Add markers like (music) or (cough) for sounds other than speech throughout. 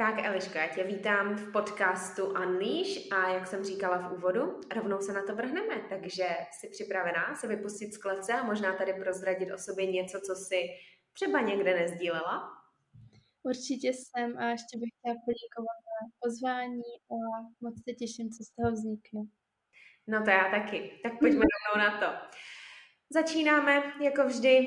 Tak Eliško, já tě vítám v podcastu Unleash a jak jsem říkala v úvodu, rovnou se na to vrhneme, takže jsi připravená se vypustit z klece a možná tady prozradit o sobě něco, co si třeba někde nezdílela? Určitě jsem a ještě bych chtěla poděkovat za pozvání a moc se těším, co z toho vznikne. No to já taky, tak pojďme (laughs) rovnou na to. Začínáme jako vždy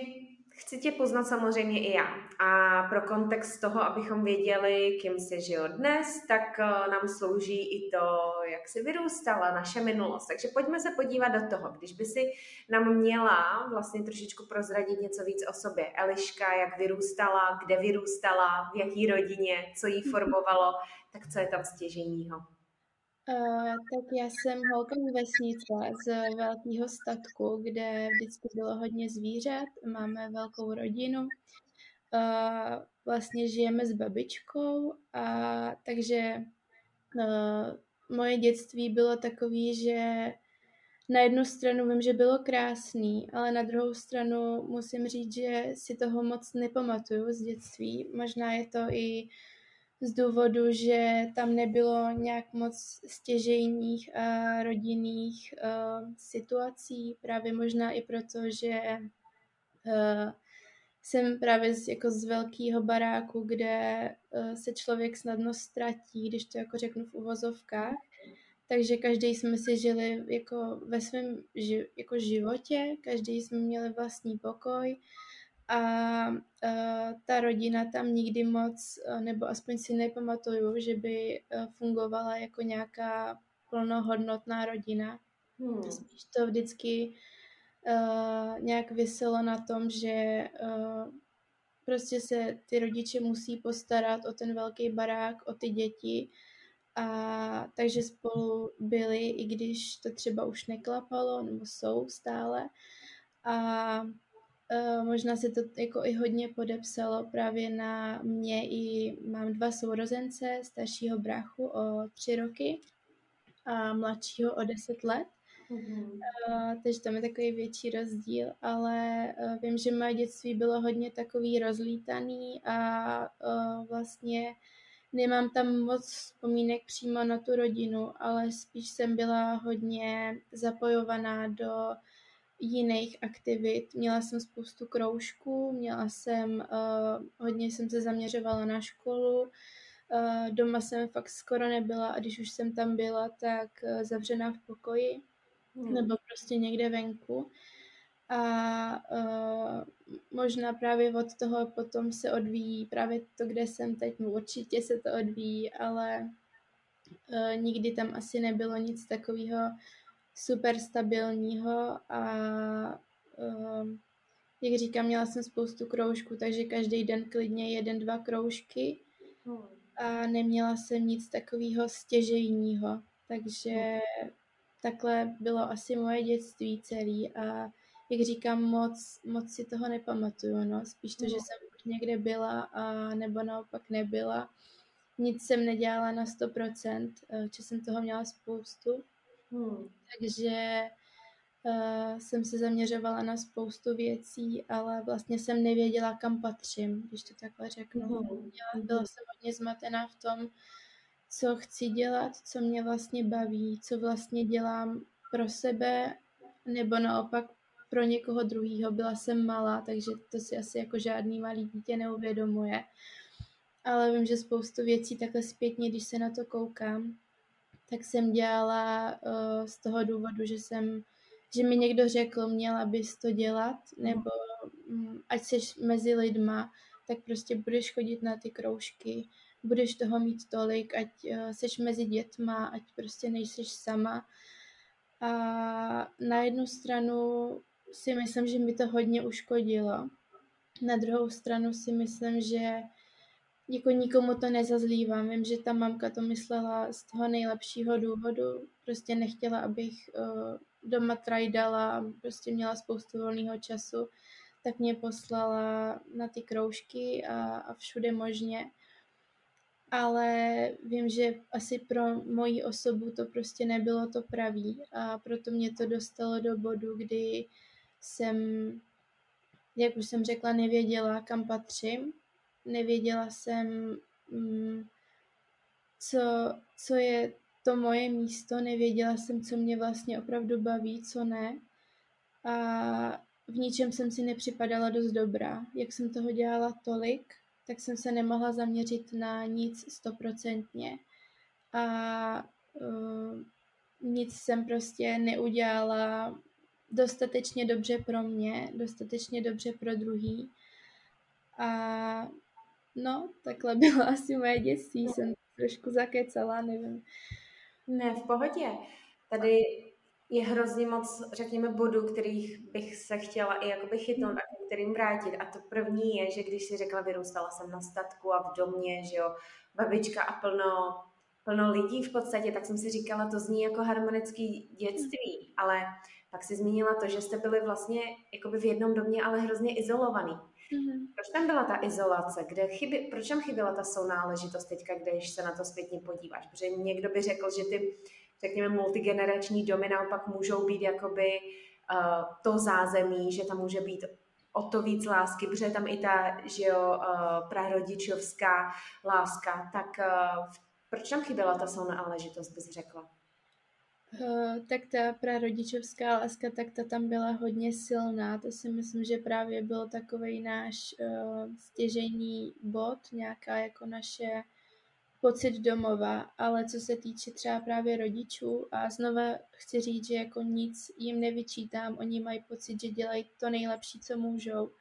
Chci tě poznat samozřejmě i já. A pro kontext toho, abychom věděli, kým jsi žil dnes, tak eh, nám slouží i to, jak jsi vyrůstala, naše minulost. Takže pojďme se podívat do toho. Když by si nám měla vlastně trošičku prozradit něco víc o sobě. Eliška, jak vyrůstala, kde vyrůstala, v jaký rodině, co jí formovalo, tak co je tam stěžejního? Uh, tak já jsem holka z vesnice z velkého statku, kde vždycky bylo hodně zvířat, máme velkou rodinu, uh, vlastně žijeme s babičkou, a takže uh, moje dětství bylo takový, že na jednu stranu vím, že bylo krásný, ale na druhou stranu musím říct, že si toho moc nepamatuju z dětství. Možná je to i z důvodu, že tam nebylo nějak moc stěžejních a rodinných uh, situací, právě možná i proto, že uh, jsem právě z, jako z velkého baráku, kde uh, se člověk snadno ztratí, když to jako řeknu v uvozovkách. Takže každý jsme si žili jako ve svém ži, jako životě, každý jsme měli vlastní pokoj, a uh, ta rodina tam nikdy moc, nebo aspoň si nepamatuju, že by fungovala jako nějaká plnohodnotná rodina. Hmm. Spíš to vždycky uh, nějak vyselo na tom, že uh, prostě se ty rodiče musí postarat o ten velký barák, o ty děti a takže spolu byli, i když to třeba už neklapalo, nebo jsou stále. A možná se to jako i hodně podepsalo právě na mě i mám dva sourozence, staršího bráchu o tři roky a mladšího o deset let. Mm-hmm. Uh, takže tam je takový větší rozdíl, ale uh, vím, že moje dětství bylo hodně takový rozlítaný a uh, vlastně nemám tam moc vzpomínek přímo na tu rodinu, ale spíš jsem byla hodně zapojovaná do jiných aktivit. Měla jsem spoustu kroužků, měla jsem, uh, hodně jsem se zaměřovala na školu, uh, doma jsem fakt skoro nebyla a když už jsem tam byla, tak uh, zavřená v pokoji hmm. nebo prostě někde venku. A uh, možná právě od toho potom se odvíjí právě to, kde jsem teď, no určitě se to odvíjí, ale uh, nikdy tam asi nebylo nic takového, super stabilního a um, jak říkám, měla jsem spoustu kroužků, takže každý den klidně jeden, dva kroužky a neměla jsem nic takového stěžejního, takže takhle bylo asi moje dětství celý a jak říkám, moc, moc si toho nepamatuju, no. Spíš to, že jsem už někde byla a nebo naopak nebyla. Nic jsem nedělala na 100%, eh, že jsem toho měla spoustu. Hmm. Takže uh, jsem se zaměřovala na spoustu věcí, ale vlastně jsem nevěděla, kam patřím, když to takhle řeknu. Hmm. Byla jsem hodně zmatená v tom, co chci dělat, co mě vlastně baví, co vlastně dělám pro sebe, nebo naopak pro někoho druhého. Byla jsem malá, takže to si asi jako žádný malý dítě neuvědomuje. Ale vím, že spoustu věcí takhle zpětně, když se na to koukám, tak jsem dělala uh, z toho důvodu, že jsem, že mi někdo řekl, měla bys to dělat, nebo um, ať jsi mezi lidma, tak prostě budeš chodit na ty kroužky, budeš toho mít tolik, ať uh, seš mezi dětma, ať prostě nejseš sama. A na jednu stranu si myslím, že mi to hodně uškodilo. Na druhou stranu si myslím, že jako nikomu to nezazlívám. Vím, že ta mamka to myslela z toho nejlepšího důvodu. Prostě nechtěla, abych uh, doma trajdala, prostě měla spoustu volného času, tak mě poslala na ty kroužky a, a všude možně. Ale vím, že asi pro moji osobu to prostě nebylo to pravý a proto mě to dostalo do bodu, kdy jsem, jak už jsem řekla, nevěděla, kam patřím. Nevěděla jsem, mm, co, co je to moje místo, nevěděla jsem, co mě vlastně opravdu baví, co ne. A v ničem jsem si nepřipadala dost dobrá. Jak jsem toho dělala tolik, tak jsem se nemohla zaměřit na nic stoprocentně. A uh, nic jsem prostě neudělala dostatečně dobře pro mě, dostatečně dobře pro druhý. A no, takhle (laughs) bylo asi moje dětství. Jsem trošku zakecala, nevím. Ne, v pohodě. Tady je hrozně moc, řekněme, bodů, kterých bych se chtěla i jakoby chytnout a kterým vrátit. A to první je, že když si řekla, vyrůstala jsem na statku a v domě, že jo, babička a plno, plno lidí v podstatě, tak jsem si říkala, to zní jako harmonický dětství, ale pak si zmínila to, že jste byli vlastně jakoby v jednom domě, ale hrozně izolovaný. Mm-hmm. Proč tam byla ta izolace? Kde chyby, proč tam chyběla ta sounáležitost teďka, když se na to zpětně podíváš? Protože někdo by řekl, že ty, řekněme, multigenerační domy naopak můžou být jakoby uh, to zázemí, že tam může být o to víc lásky, protože tam i ta, že jo, uh, prarodičovská láska, tak uh, proč tam chyběla ta sounáležitost, bys řekla? Uh, tak ta prarodičovská láska, tak ta tam byla hodně silná. To si myslím, že právě byl takový náš uh, stěžení bod, nějaká jako naše pocit domova, ale co se týče třeba právě rodičů a znova chci říct, že jako nic jim nevyčítám, oni mají pocit, že dělají to nejlepší, co můžou,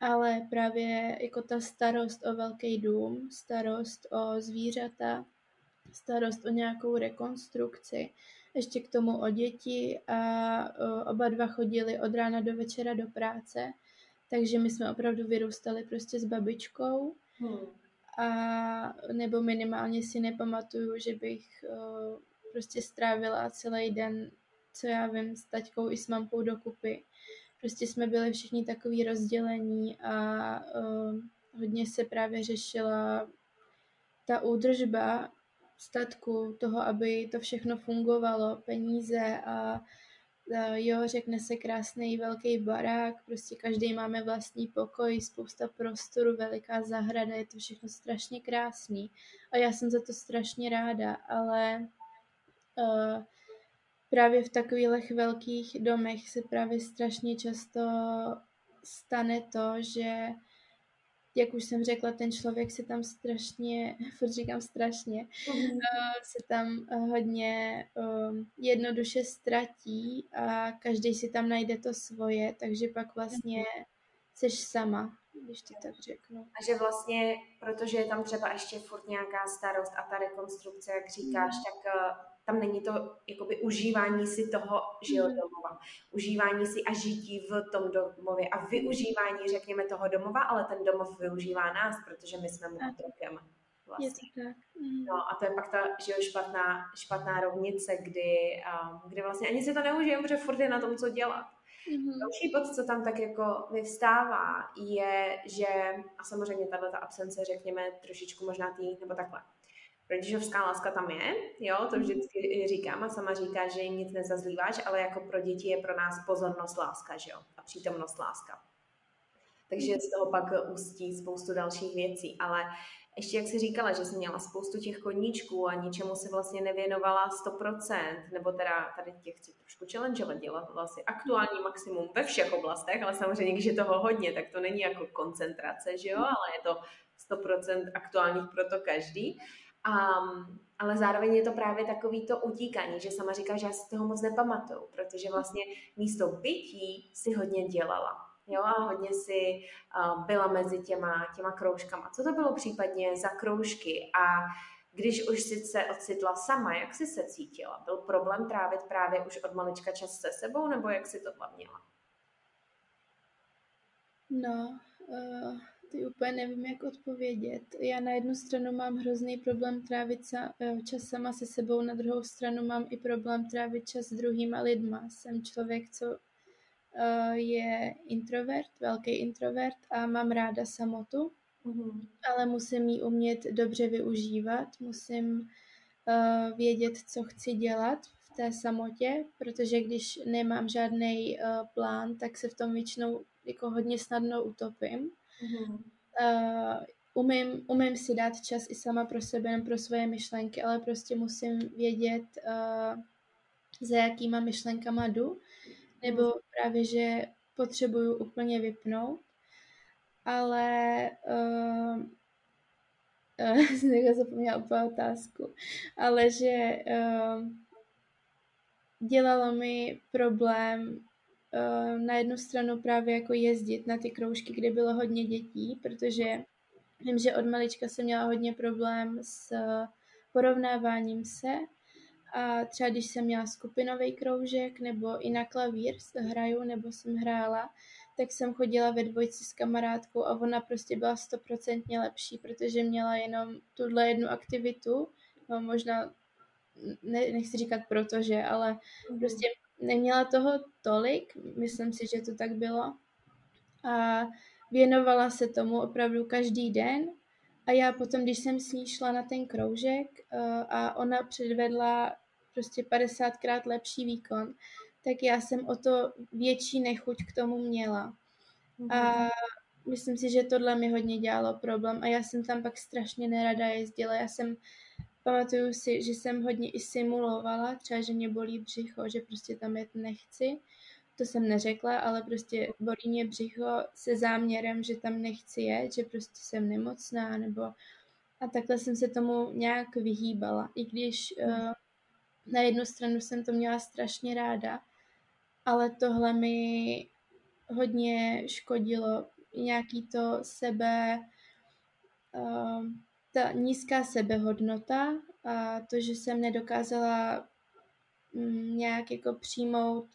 ale právě jako ta starost o velký dům, starost o zvířata, starost o nějakou rekonstrukci, ještě k tomu o děti a oba dva chodili od rána do večera do práce, takže my jsme opravdu vyrůstali prostě s babičkou. Hmm. A nebo minimálně si nepamatuju, že bych prostě strávila celý den, co já vím, s taťkou i s mamkou dokupy. Prostě jsme byli všichni takový rozdělení a hodně se právě řešila ta údržba statku, toho, aby to všechno fungovalo, peníze a jo, řekne se krásný velký barák, prostě každý máme vlastní pokoj, spousta prostoru, veliká zahrada, je to všechno strašně krásný. A já jsem za to strašně ráda, ale uh, právě v takových velkých domech se právě strašně často stane to, že jak už jsem řekla, ten člověk se tam strašně, (laughs) furt říkám strašně, mm-hmm. se tam uh, hodně uh, jednoduše ztratí a každý si tam najde to svoje, takže pak vlastně jsi sama, když ti tak řeknu. A že vlastně, protože je tam třeba ještě furt nějaká starost a ta rekonstrukce, jak říkáš, mm. tak uh, tam není to jakoby užívání si toho, že jo, mhm. domova. Užívání si a žití v tom domově a využívání, řekněme, toho domova, ale ten domov využívá nás, protože my jsme mu otrokem. Vlastně. Je to tak. Mm. No a to je pak ta že jo, špatná, špatná rovnice, kdy, um, kdy vlastně ani si to neužijeme, protože furt je na tom, co dělat. Mm-hmm. Další bod, co tam tak jako vyvstává, je, že, a samozřejmě tahle ta absence, řekněme, trošičku možná tý, nebo takhle, rodičovská láska tam je, jo, to mhm. vždycky říkám a sama říká, že jim nic nezazlíváš, ale jako pro děti je pro nás pozornost láska, že jo, a přítomnost láska. Takže z toho pak ústí spoustu dalších věcí, ale ještě jak jsi říkala, že jsi měla spoustu těch koníčků a ničemu si vlastně nevěnovala 100%, nebo teda tady těch chci trošku challengeovat, dělat vlastně aktuální maximum ve všech oblastech, ale samozřejmě, když je toho hodně, tak to není jako koncentrace, že jo, ale je to 100% aktuálních pro to každý. Um, ale zároveň je to právě takový to utíkání, že sama říká, že já si toho moc nepamatuju, protože vlastně místo bytí si hodně dělala. Jo, a hodně si uh, byla mezi těma, těma kroužkama. Co to bylo případně za kroužky a když už si se ocitla sama, jak jsi se cítila? Byl problém trávit právě už od malička čas se sebou, nebo jak si to měla? No, uh, ty úplně nevím, jak odpovědět. Já na jednu stranu mám hrozný problém trávit eh, čas sama se sebou, na druhou stranu mám i problém trávit čas s druhýma lidma. Jsem člověk, co je introvert, velký introvert a mám ráda samotu, mm-hmm. ale musím ji umět dobře využívat, musím uh, vědět, co chci dělat v té samotě, protože když nemám žádný uh, plán, tak se v tom většinou jako hodně snadno utopím. Mm-hmm. Umím, umím si dát čas i sama pro sebe, pro svoje myšlenky, ale prostě musím vědět, uh, za jakýma myšlenkama jdu, nebo právě, že potřebuju úplně vypnout, ale uh, uh, (laughs) jsem zapomněla úplně otázku, ale že uh, dělalo mi problém uh, na jednu stranu právě jako jezdit na ty kroužky, kde bylo hodně dětí, protože vím, že od malička jsem měla hodně problém s porovnáváním se a třeba když jsem měla skupinový kroužek nebo i na klavír hraju nebo jsem hrála, tak jsem chodila ve dvojci s kamarádkou a ona prostě byla stoprocentně lepší, protože měla jenom tuhle jednu aktivitu, no možná, ne, nechci říkat protože, ale mm-hmm. prostě neměla toho tolik, myslím si, že to tak bylo. A věnovala se tomu opravdu každý den. A já potom, když jsem s ní šla na ten kroužek uh, a ona předvedla prostě 50krát lepší výkon, tak já jsem o to větší nechuť k tomu měla. Mm-hmm. A myslím si, že tohle mi hodně dělalo problém a já jsem tam pak strašně nerada jezdila. Já jsem Pamatuju si, že jsem hodně i simulovala, třeba, že mě bolí břicho, že prostě tam jet nechci. To jsem neřekla, ale prostě bolí mě břicho se záměrem, že tam nechci jet, že prostě jsem nemocná, nebo a takhle jsem se tomu nějak vyhýbala. I když uh, na jednu stranu jsem to měla strašně ráda, ale tohle mi hodně škodilo. Nějaký to sebe, uh, ta nízká sebehodnota a to, že jsem nedokázala mm, nějak jako přijmout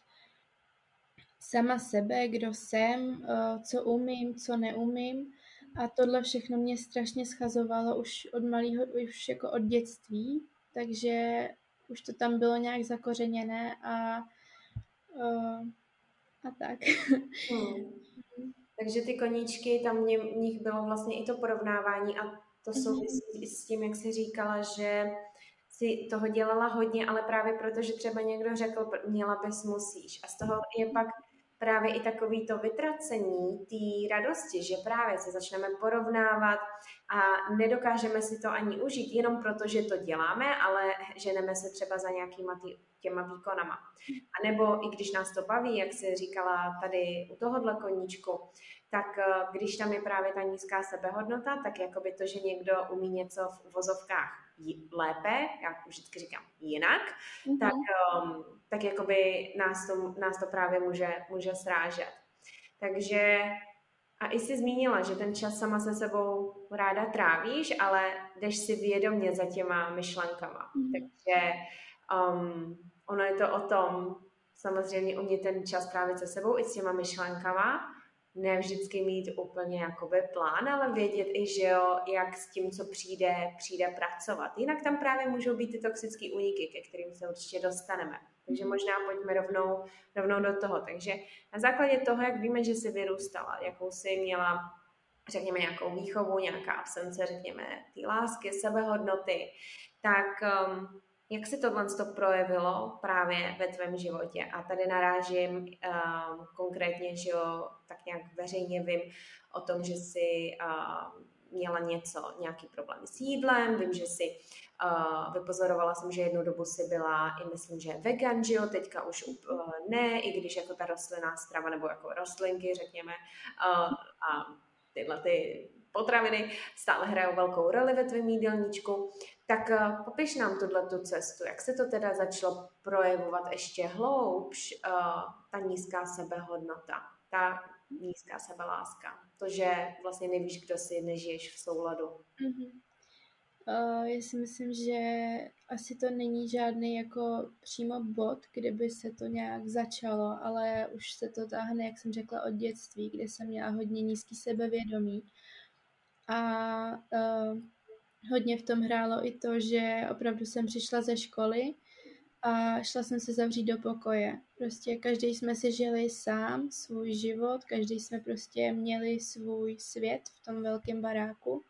sama sebe, kdo jsem, co umím, co neumím. A tohle všechno mě strašně schazovalo už od malého, už jako od dětství, takže už to tam bylo nějak zakořeněné a, a tak. (laughs) Hmm. Takže ty koníčky, tam mě, v nich bylo vlastně i to porovnávání a to mhm. souvisí mm-hmm. s tím, jak jsi říkala, že si toho dělala hodně, ale právě proto, že třeba někdo řekl, měla bys, musíš. A z toho je pak právě i takový to vytracení té radosti, že právě se začneme porovnávat a nedokážeme si to ani užít jenom proto, že to děláme, ale ženeme se třeba za nějakýma tý, těma výkonama. A nebo i když nás to baví, jak jsi říkala tady u tohohle koníčku, tak eh, když tam je právě ta nízká sebehodnota, tak jakoby to, že někdo umí něco v uvozovkách lépe, jak vždycky říkám, jinak, mm-hmm. tak, um, tak jakoby nás to, nás to právě může, může srážet. Takže a i si zmínila, že ten čas sama se sebou ráda trávíš, ale jdeš si vědomě za těma myšlenkama. Mm-hmm. Takže um, ono je to o tom, samozřejmě umět ten čas trávit se sebou i s těma myšlenkama, ne vždycky mít úplně jakoby plán, ale vědět i, že jo, jak s tím, co přijde, přijde pracovat. Jinak tam právě můžou být ty toxické úniky, ke kterým se určitě dostaneme. Takže možná pojďme rovnou, rovnou do toho. Takže na základě toho, jak víme, že jsi vyrůstala, jakou jsi měla, řekněme, nějakou výchovu, nějaká absence, řekněme, té lásky, sebehodnoty, tak um, jak se tohle to projevilo právě ve tvém životě? A tady narážím uh, konkrétně, že jo, tak nějak veřejně vím o tom, že jsi uh, měla něco, nějaký problém s jídlem, vím, že jsi uh, vypozorovala jsem, že jednu dobu si byla i myslím, že vegan, že jo, teďka už uh, ne, i když jako ta rostlinná strava nebo jako rostlinky, řekněme, uh, a tyhle ty potraviny stále hrajou velkou roli ve tvém jídelníčku. Tak uh, popiš nám tuhle tu cestu, jak se to teda začalo projevovat ještě hloubš, uh, ta nízká sebehodnota, ta nízká sebeláska, to, že vlastně nevíš, kdo jsi, nežiješ v souladu. Mm-hmm. Uh, já si myslím, že asi to není žádný jako přímo bod, kde by se to nějak začalo, ale už se to táhne, jak jsem řekla, od dětství, kde jsem měla hodně nízký sebevědomí a uh, hodně v tom hrálo i to, že opravdu jsem přišla ze školy a šla jsem se zavřít do pokoje. Prostě každý jsme si žili sám svůj život, každý jsme prostě měli svůj svět v tom velkém baráku.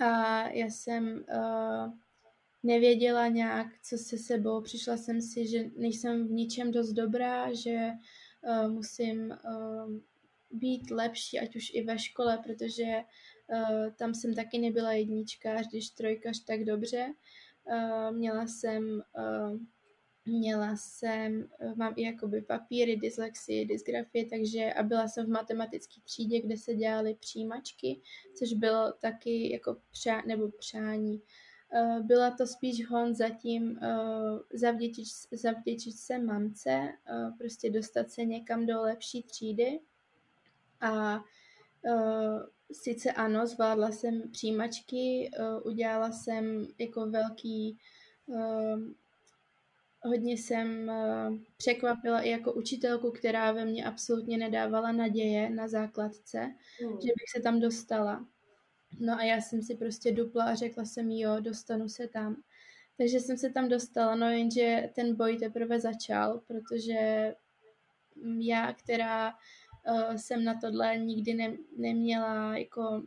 A já jsem uh, nevěděla nějak, co se sebou. Přišla jsem si, že nejsem v ničem dost dobrá, že uh, musím uh, být lepší, ať už i ve škole, protože tam jsem taky nebyla jednička, když trojkař tak dobře. Uh, měla jsem uh, měla jsem, mám i jakoby papíry, dyslexii, dysgrafie, takže a byla jsem v matematické třídě, kde se dělaly přijímačky, což bylo taky jako přá, nebo přání. Byla to spíš hon zatím zavděčit, zavděčit se mamce, prostě dostat se někam do lepší třídy, a sice ano, zvládla jsem přijímačky, uh, udělala jsem jako velký, uh, hodně jsem uh, překvapila i jako učitelku, která ve mně absolutně nedávala naděje na základce, mm. že bych se tam dostala. No a já jsem si prostě dupla a řekla jsem jo, dostanu se tam. Takže jsem se tam dostala, no jenže ten boj teprve začal, protože já, která uh, jsem na tohle nikdy ne, neměla jako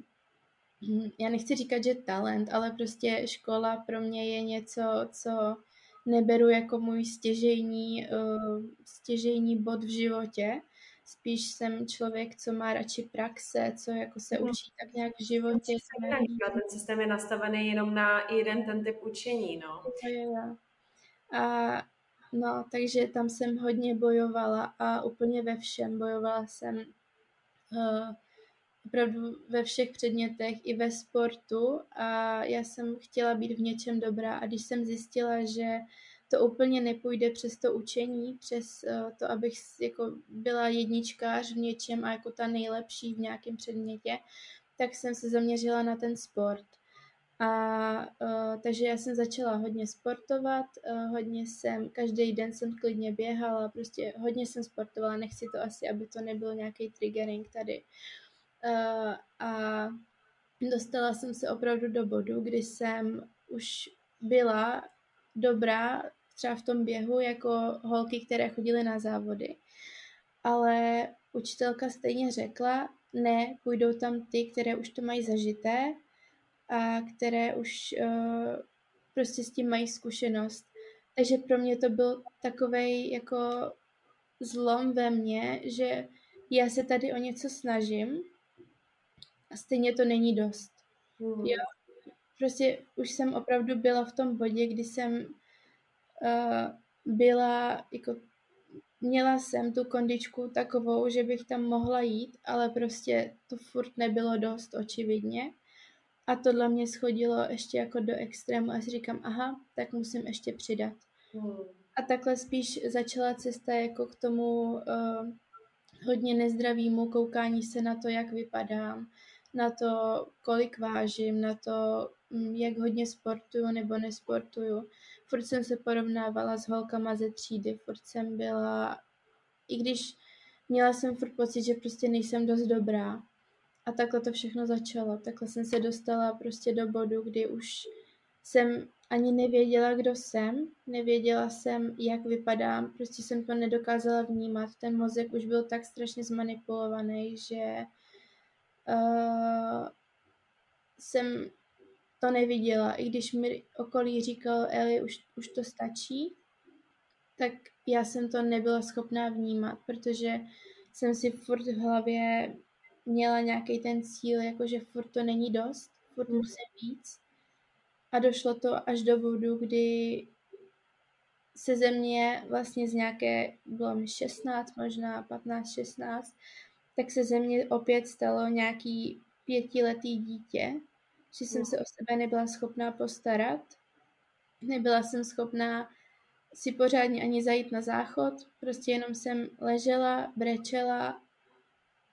hm, já nechci říkat, že talent, ale prostě škola pro mě je něco, co neberu jako můj stěžejní, uh, stěžejní bod v životě. Spíš jsem člověk, co má radši praxe, co jako se mhm. učí tak nějak v životě. Ten systém je nastavený jenom na jeden ten typ učení, no. A No, takže tam jsem hodně bojovala a úplně ve všem. Bojovala jsem uh, opravdu ve všech předmětech, i ve sportu a já jsem chtěla být v něčem dobrá a když jsem zjistila, že to úplně nepůjde přes to učení, přes uh, to, abych jako byla jedničkář v něčem a jako ta nejlepší v nějakém předmětě, tak jsem se zaměřila na ten sport. A uh, takže já jsem začala hodně sportovat, uh, hodně jsem, každý den jsem klidně běhala, prostě hodně jsem sportovala, nechci to asi, aby to nebyl nějaký triggering tady. Uh, a dostala jsem se opravdu do bodu, kdy jsem už byla dobrá třeba v tom běhu jako holky, které chodily na závody. Ale učitelka stejně řekla, ne, půjdou tam ty, které už to mají zažité, a které už uh, prostě s tím mají zkušenost. Takže pro mě to byl takový jako zlom ve mně, že já se tady o něco snažím a stejně to není dost. Mm. Jo, prostě už jsem opravdu byla v tom bodě, kdy jsem uh, byla jako měla jsem tu kondičku takovou, že bych tam mohla jít, ale prostě to furt nebylo dost, očividně. A tohle mě schodilo ještě jako do extrému a říkám, aha, tak musím ještě přidat. Hmm. A takhle spíš začala cesta jako k tomu uh, hodně nezdravému koukání se na to, jak vypadám, na to, kolik vážím, na to, mm, jak hodně sportuju nebo nesportuju. Furt jsem se porovnávala s holkama ze třídy, furt jsem byla, i když měla jsem furt pocit, že prostě nejsem dost dobrá, a takhle to všechno začalo. Takhle jsem se dostala prostě do bodu, kdy už jsem ani nevěděla, kdo jsem, nevěděla jsem, jak vypadám, prostě jsem to nedokázala vnímat. Ten mozek už byl tak strašně zmanipulovaný, že uh, jsem to neviděla. I když mi okolí říkal, Eli, už, už to stačí, tak já jsem to nebyla schopná vnímat, protože jsem si furt v hlavě měla nějaký ten cíl, jakože furt to není dost, furt mm. musím víc. A došlo to až do bodu, kdy se ze mě vlastně z nějaké, bylo mi 16, možná 15, 16, tak se ze mě opět stalo nějaký pětiletý dítě, že jsem se o sebe nebyla schopná postarat, nebyla jsem schopná si pořádně ani zajít na záchod, prostě jenom jsem ležela, brečela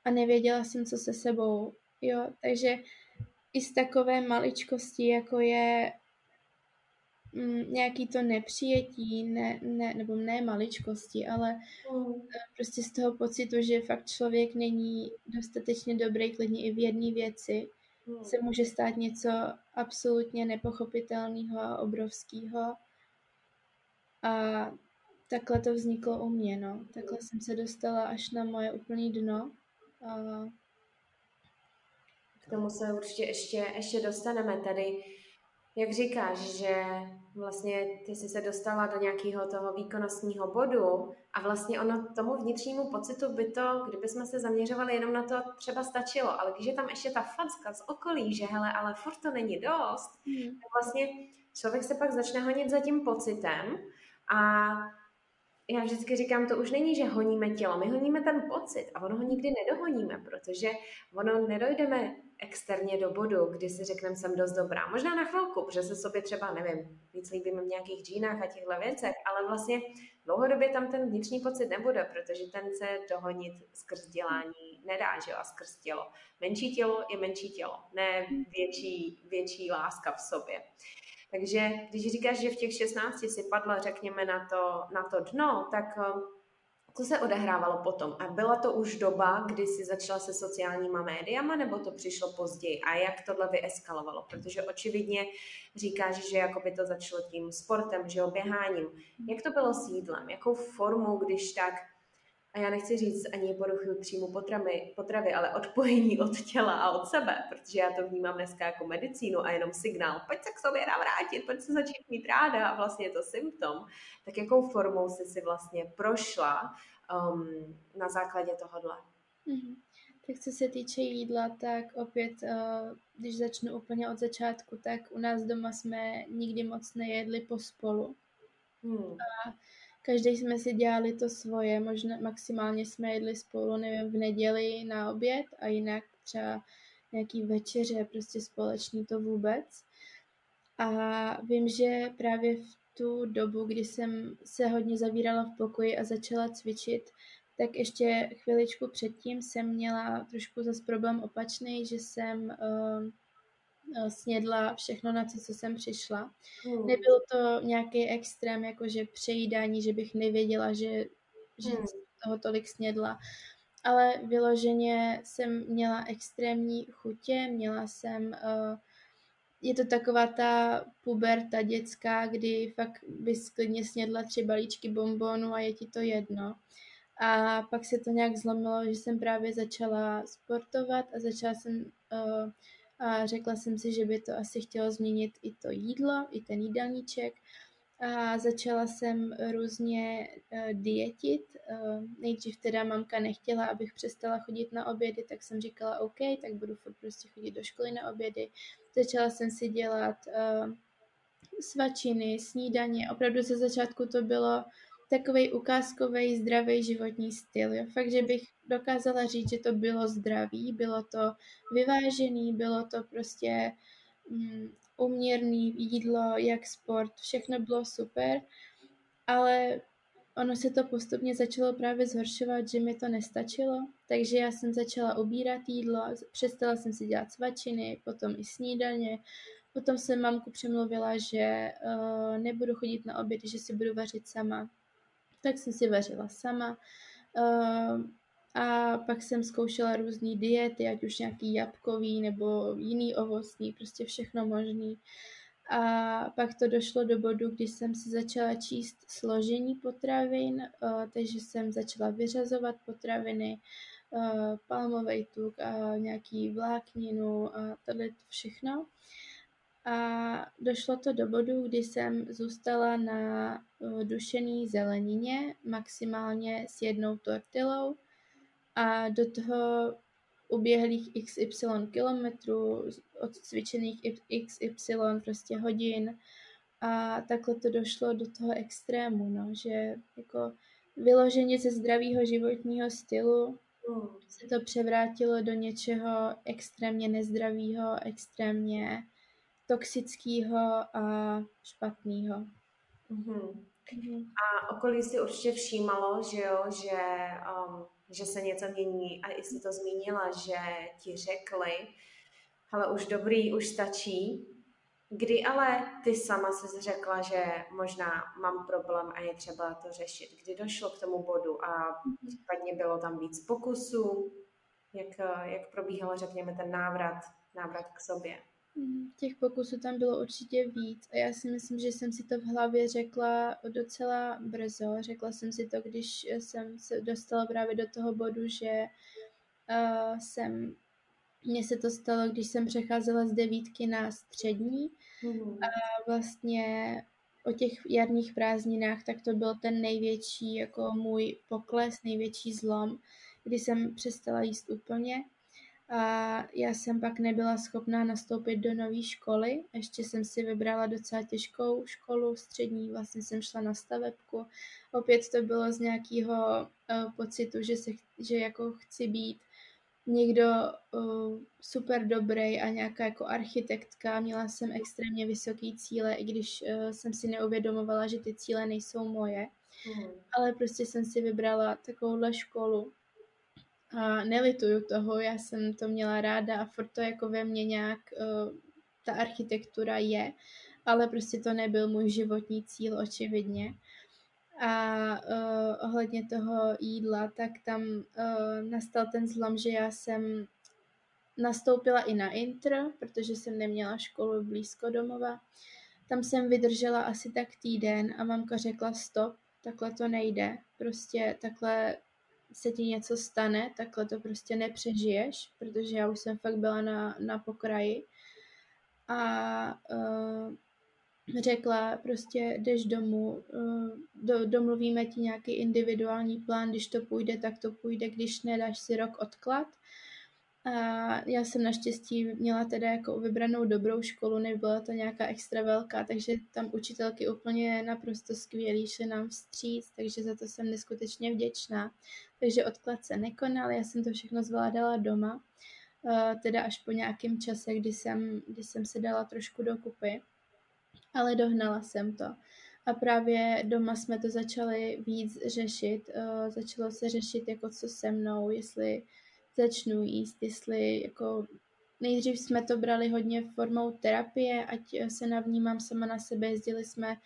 a nevěděla jsem, co se sebou. Jo, takže i z takové maličkosti, jako je mm, nějaký to nepřijetí, ne, ne, nebo ne maličkosti, ale mm. prostě z toho pocitu, že fakt člověk není dostatečně dobrý klidně i v jedné věci, hmm. se může stát něco absolutně nepochopitelného a obrovského. A takhle to vzniklo u mě, no. Takhle jsem se dostala až na moje úplný dno. A... K tomu se určitě ještě, ještě dostaneme tady. Jak říkáš, že vlastně ty jsi se dostala do nějakého toho výkonnostního bodu a vlastně ono tomu vnitřnímu pocitu by to, kdyby jsme se zaměřovali jenom na to, třeba stačilo, ale když je tam ještě ta facka z okolí, že hele, ale furt to není dost, mm. tak vlastně člověk se pak začne honit za tím pocitem a já vždycky říkám, to už není, že honíme tělo, my honíme ten pocit a ono ho nikdy nedohoníme, protože ono nedojdeme externě do bodu, kdy si řekneme, jsem dost dobrá. Možná na chvilku, protože se sobě třeba, nevím, víc líbíme v nějakých džínách a těchto věcech, ale vlastně dlouhodobě tam ten vnitřní pocit nebude, protože ten se dohonit skrz dělání nedá, že a skrz tělo. Menší tělo je menší tělo, ne větší, větší láska v sobě. Takže když říkáš, že v těch 16 si padla, řekněme, na to, na to dno, tak co se odehrávalo potom? A byla to už doba, kdy jsi začala se sociálníma médiama, nebo to přišlo později? A jak tohle vyeskalovalo? Protože očividně říkáš, že jako by to začalo tím sportem, že oběháním. Jak to bylo s jídlem? Jakou formu, když tak a já nechci říct ani poruchy příjmu potravy, potravy, ale odpojení od těla a od sebe, protože já to vnímám dneska jako medicínu a jenom signál, pojď se k sobě navrátit, pojď se začít mít ráda a vlastně je to symptom, tak jakou formou jsi si vlastně prošla um, na základě tohohle? Mm-hmm. Tak co se týče jídla, tak opět, uh, když začnu úplně od začátku, tak u nás doma jsme nikdy moc nejedli pospolu. Hmm. A každý jsme si dělali to svoje, možná maximálně jsme jedli spolu, nevím, v neděli na oběd a jinak třeba nějaký večeře, prostě společný to vůbec. A vím, že právě v tu dobu, kdy jsem se hodně zavírala v pokoji a začala cvičit, tak ještě chviličku předtím jsem měla trošku zase problém opačný, že jsem uh, snědla všechno, na co, co jsem přišla. Hmm. Nebylo to nějaký extrém, jakože přejídání, že bych nevěděla, že, že hmm. toho tolik snědla. Ale vyloženě jsem měla extrémní chutě, měla jsem, uh, je to taková ta puberta dětská, kdy fakt bys klidně snědla tři balíčky bonbonů a je ti to jedno. A pak se to nějak zlomilo, že jsem právě začala sportovat a začala jsem uh, a řekla jsem si, že by to asi chtělo změnit i to jídlo, i ten jídelníček a začala jsem různě uh, dietit. Uh, nejdřív teda mamka nechtěla, abych přestala chodit na obědy, tak jsem říkala OK, tak budu furt prostě chodit do školy na obědy. Začala jsem si dělat uh, svačiny, snídaně. Opravdu ze začátku to bylo takový ukázkový zdravý životní styl. Jo. Fakt, že bych dokázala říct, že to bylo zdravý, bylo to vyvážený, bylo to prostě um, uměrný jídlo, jak sport, všechno bylo super, ale ono se to postupně začalo právě zhoršovat, že mi to nestačilo, takže já jsem začala ubírat jídlo, přestala jsem si dělat svačiny, potom i snídaně, potom jsem mamku přemluvila, že uh, nebudu chodit na obědy, že si budu vařit sama tak jsem si vařila sama. Uh, a pak jsem zkoušela různé diety, ať už nějaký jabkový nebo jiný ovocný, prostě všechno možný. A pak to došlo do bodu, kdy jsem si začala číst složení potravin, uh, takže jsem začala vyřazovat potraviny, uh, palmový tuk a nějaký vlákninu a tohle všechno. A došlo to do bodu, kdy jsem zůstala na dušený zelenině, maximálně s jednou tortilou a do toho uběhlých XY kilometrů, odcvičených XY prostě hodin a takhle to došlo do toho extrému, no, že jako vyloženě ze zdravého životního stylu mm. se to převrátilo do něčeho extrémně nezdravého, extrémně toxického a špatného. Mm-hmm. Mm-hmm. A okolí si určitě všímalo, že jo, že, um, že se něco mění a i si to zmínila, že ti řekli, ale už dobrý, už stačí. Kdy ale ty sama si řekla, že možná mám problém a je třeba to řešit? Kdy došlo k tomu bodu a mhm. případně bylo tam víc pokusů? Jak, jak probíhal, řekněme, ten návrat návrat k sobě. Mm, těch pokusů tam bylo určitě víc a já si myslím, že jsem si to v hlavě řekla docela brzo. Řekla jsem si to, když jsem se dostala právě do toho bodu, že uh, jsem, mně se to stalo, když jsem přecházela z devítky na střední mm. a vlastně o těch jarních prázdninách, tak to byl ten největší jako můj pokles, největší zlom, kdy jsem přestala jíst úplně a já jsem pak nebyla schopná nastoupit do nové školy. Ještě jsem si vybrala docela těžkou školu střední, vlastně jsem šla na stavebku. Opět to bylo z nějakého uh, pocitu, že, se, že jako chci být někdo uh, super dobrý a nějaká jako architektka. Měla jsem extrémně vysoký cíle, i když uh, jsem si neuvědomovala, že ty cíle nejsou moje. Mm. Ale prostě jsem si vybrala takovouhle školu a nelituju toho, já jsem to měla ráda a furt to jako ve mně nějak uh, ta architektura je, ale prostě to nebyl můj životní cíl očividně. A uh, ohledně toho jídla, tak tam uh, nastal ten zlom, že já jsem nastoupila i na intr, protože jsem neměla školu blízko domova. Tam jsem vydržela asi tak týden a mamka řekla stop, takhle to nejde. Prostě takhle se ti něco stane, takhle to prostě nepřežiješ, protože já už jsem fakt byla na, na pokraji. A uh, řekla prostě jdeš domů, uh, do, domluvíme ti nějaký individuální plán, když to půjde, tak to půjde, když ne, dáš si rok odklad a já jsem naštěstí měla teda jako vybranou dobrou školu, nebyla to nějaká extra velká, takže tam učitelky úplně naprosto skvělí, šly nám vstříc, takže za to jsem neskutečně vděčná. Takže odklad se nekonal, já jsem to všechno zvládala doma, teda až po nějakém čase, kdy jsem, kdy jsem se dala trošku dokupy, ale dohnala jsem to. A právě doma jsme to začali víc řešit, začalo se řešit jako co se mnou, jestli začnu jíst, jestli jako nejdřív jsme to brali hodně formou terapie, ať se navnímám sama na sebe, jezdili jsme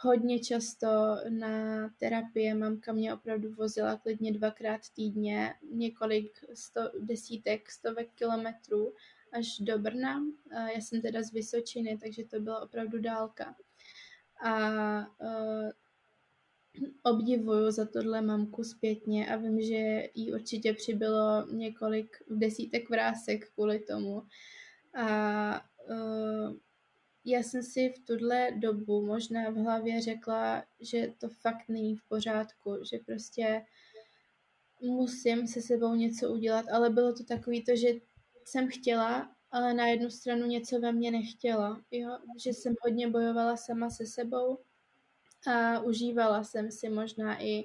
hodně často na terapie, mamka mě opravdu vozila klidně dvakrát týdně, několik sto, desítek, stovek kilometrů až do Brna. Já jsem teda z Vysočiny, takže to byla opravdu dálka. A obdivuju za tohle mamku zpětně a vím, že jí určitě přibylo několik desítek vrásek kvůli tomu. A uh, já jsem si v tuhle dobu možná v hlavě řekla, že to fakt není v pořádku, že prostě musím se sebou něco udělat, ale bylo to takový to, že jsem chtěla, ale na jednu stranu něco ve mně nechtěla, jo? že jsem hodně bojovala sama se sebou a užívala jsem si možná i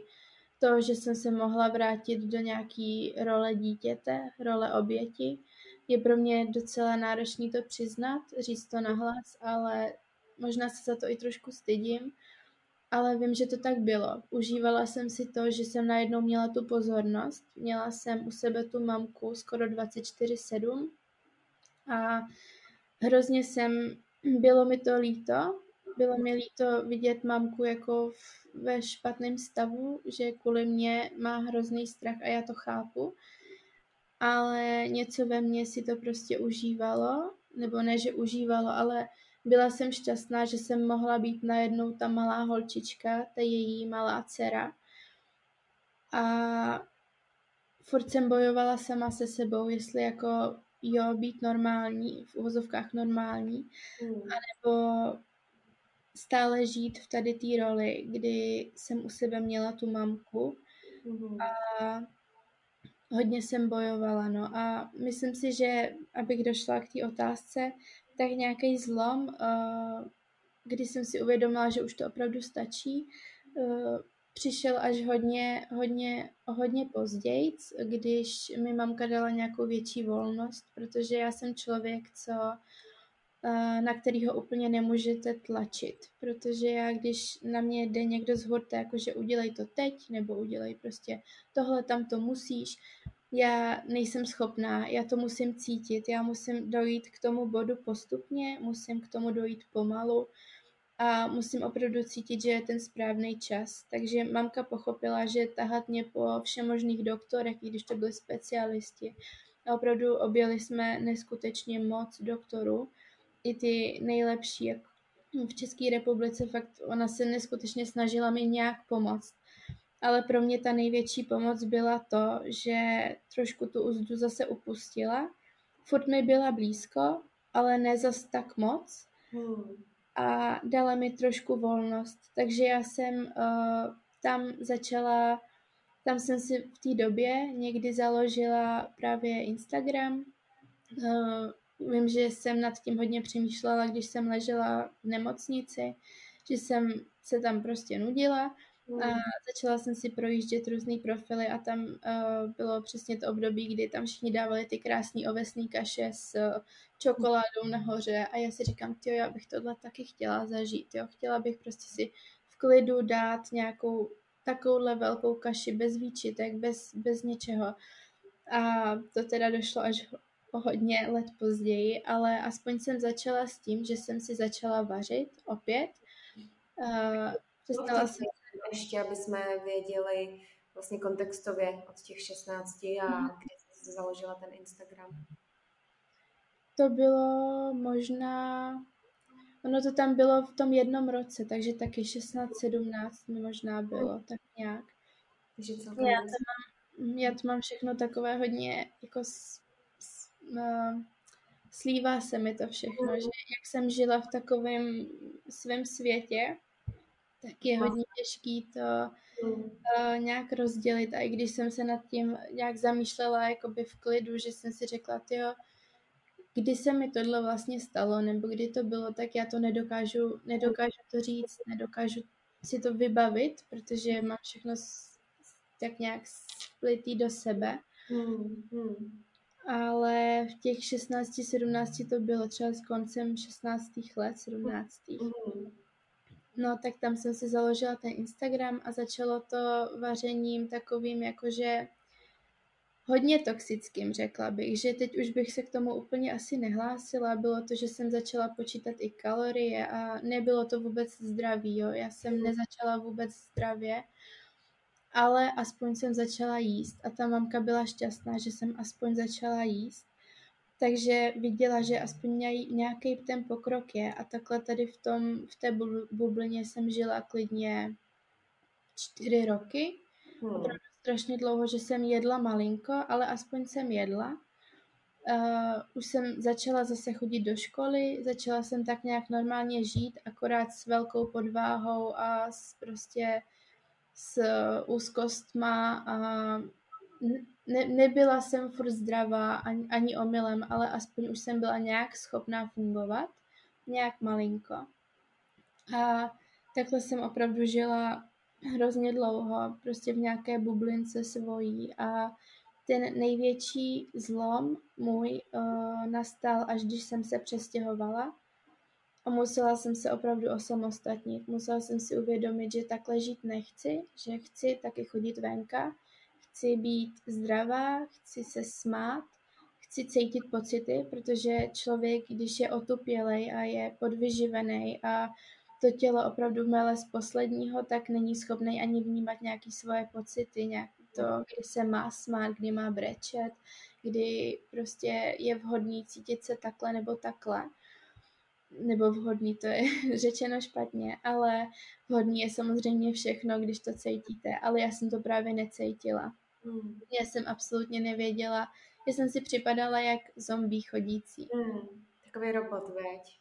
to, že jsem se mohla vrátit do nějaký role dítěte, role oběti. Je pro mě docela náročný to přiznat, říct to nahlas, ale možná se za to i trošku stydím, ale vím, že to tak bylo. Užívala jsem si to, že jsem najednou měla tu pozornost, měla jsem u sebe tu mamku skoro 24-7 a hrozně jsem, bylo mi to líto, bylo mi líto vidět mamku jako v, ve špatném stavu, že kvůli mě má hrozný strach a já to chápu, ale něco ve mně si to prostě užívalo, nebo ne, že užívalo, ale byla jsem šťastná, že jsem mohla být najednou ta malá holčička, ta její malá dcera. A furt jsem bojovala sama se sebou, jestli jako jo, být normální, v uvozovkách normální, mm. anebo stále žít v tady té roli, kdy jsem u sebe měla tu mamku mm-hmm. a hodně jsem bojovala, no a myslím si, že abych došla k té otázce, tak nějaký zlom, uh, kdy jsem si uvědomila, že už to opravdu stačí, uh, přišel až hodně, hodně, hodně později, když mi mamka dala nějakou větší volnost, protože já jsem člověk, co na kterýho úplně nemůžete tlačit, protože já, když na mě jde někdo z hurta, jakože udělej to teď, nebo udělej prostě tohle, tam to musíš, já nejsem schopná, já to musím cítit, já musím dojít k tomu bodu postupně, musím k tomu dojít pomalu a musím opravdu cítit, že je ten správný čas. Takže mamka pochopila, že tahat mě po všemožných doktorech, i když to byli specialisti, A opravdu objeli jsme neskutečně moc doktorů, i ty nejlepší, jak v České republice, fakt ona se neskutečně snažila mi nějak pomoct. Ale pro mě ta největší pomoc byla to, že trošku tu uzdu zase upustila. Furt mi byla blízko, ale ne zas tak moc. Hmm. A dala mi trošku volnost. Takže já jsem uh, tam začala, tam jsem si v té době někdy založila právě Instagram. Uh, vím, že jsem nad tím hodně přemýšlela, když jsem ležela v nemocnici, že jsem se tam prostě nudila a hmm. začala jsem si projíždět různé profily a tam uh, bylo přesně to období, kdy tam všichni dávali ty krásné ovesné kaše s uh, čokoládou nahoře a já si říkám, jo, já bych tohle taky chtěla zažít, jo, chtěla bych prostě si v klidu dát nějakou takovouhle velkou kaši bez výčitek, bez, bez něčeho. A to teda došlo až o hodně let později, ale aspoň jsem začala s tím, že jsem si začala vařit opět. Uh, přestala jsem... Ještě, aby jsme věděli vlastně kontextově od těch 16 a hmm. kdy jsi založila ten Instagram. To bylo možná, ono to tam bylo v tom jednom roce, takže taky 16-17 mi možná bylo, tak nějak. Takže já to, mám, já to mám všechno takové hodně jako uh, slívá se mi to všechno, mm. že jak jsem žila v takovém svém světě, tak je hodně těžký to uh, nějak rozdělit. A i když jsem se nad tím nějak zamýšlela jakoby v klidu, že jsem si řekla, jo, kdy se mi tohle vlastně stalo, nebo kdy to bylo, tak já to nedokážu, nedokážu to říct, nedokážu si to vybavit, protože mám všechno tak nějak splitý do sebe. Mm. Mm. Ale v těch 16, 17 to bylo třeba s koncem 16. let, 17. Mm. No, tak tam jsem si založila ten Instagram a začalo to vařením takovým jakože hodně toxickým, řekla bych, že teď už bych se k tomu úplně asi nehlásila. Bylo to, že jsem začala počítat i kalorie a nebylo to vůbec zdravý, jo. Já jsem mhm. nezačala vůbec zdravě, ale aspoň jsem začala jíst a ta mamka byla šťastná, že jsem aspoň začala jíst. Takže viděla, že aspoň nějaký ten pokrok je a takhle tady v, tom, v té bublině jsem žila klidně čtyři roky. Hmm. strašně dlouho, že jsem jedla malinko, ale aspoň jsem jedla. Uh, už jsem začala zase chodit do školy, začala jsem tak nějak normálně žít, akorát s velkou podváhou a s prostě s úzkostma a ne, nebyla jsem furt zdravá ani, ani omylem, ale aspoň už jsem byla nějak schopná fungovat, nějak malinko. A takhle jsem opravdu žila hrozně dlouho, prostě v nějaké bublince svojí a ten největší zlom můj uh, nastal, až když jsem se přestěhovala a musela jsem se opravdu osamostatnit. Musela jsem si uvědomit, že takhle žít nechci, že chci taky chodit venka, chci být zdravá, chci se smát, chci cítit pocity, protože člověk, když je otupělej a je podvyživený a to tělo opravdu mele z posledního, tak není schopný ani vnímat nějaké svoje pocity, nějak to, kdy se má smát, kdy má brečet, kdy prostě je vhodný cítit se takhle nebo takhle. Nebo vhodný, to je (laughs) řečeno špatně, ale vhodný je samozřejmě všechno, když to cítíte, ale já jsem to právě necítila. Hmm. Já jsem absolutně nevěděla, já jsem si připadala jak zombie chodící. Hmm. Takový robot, veď?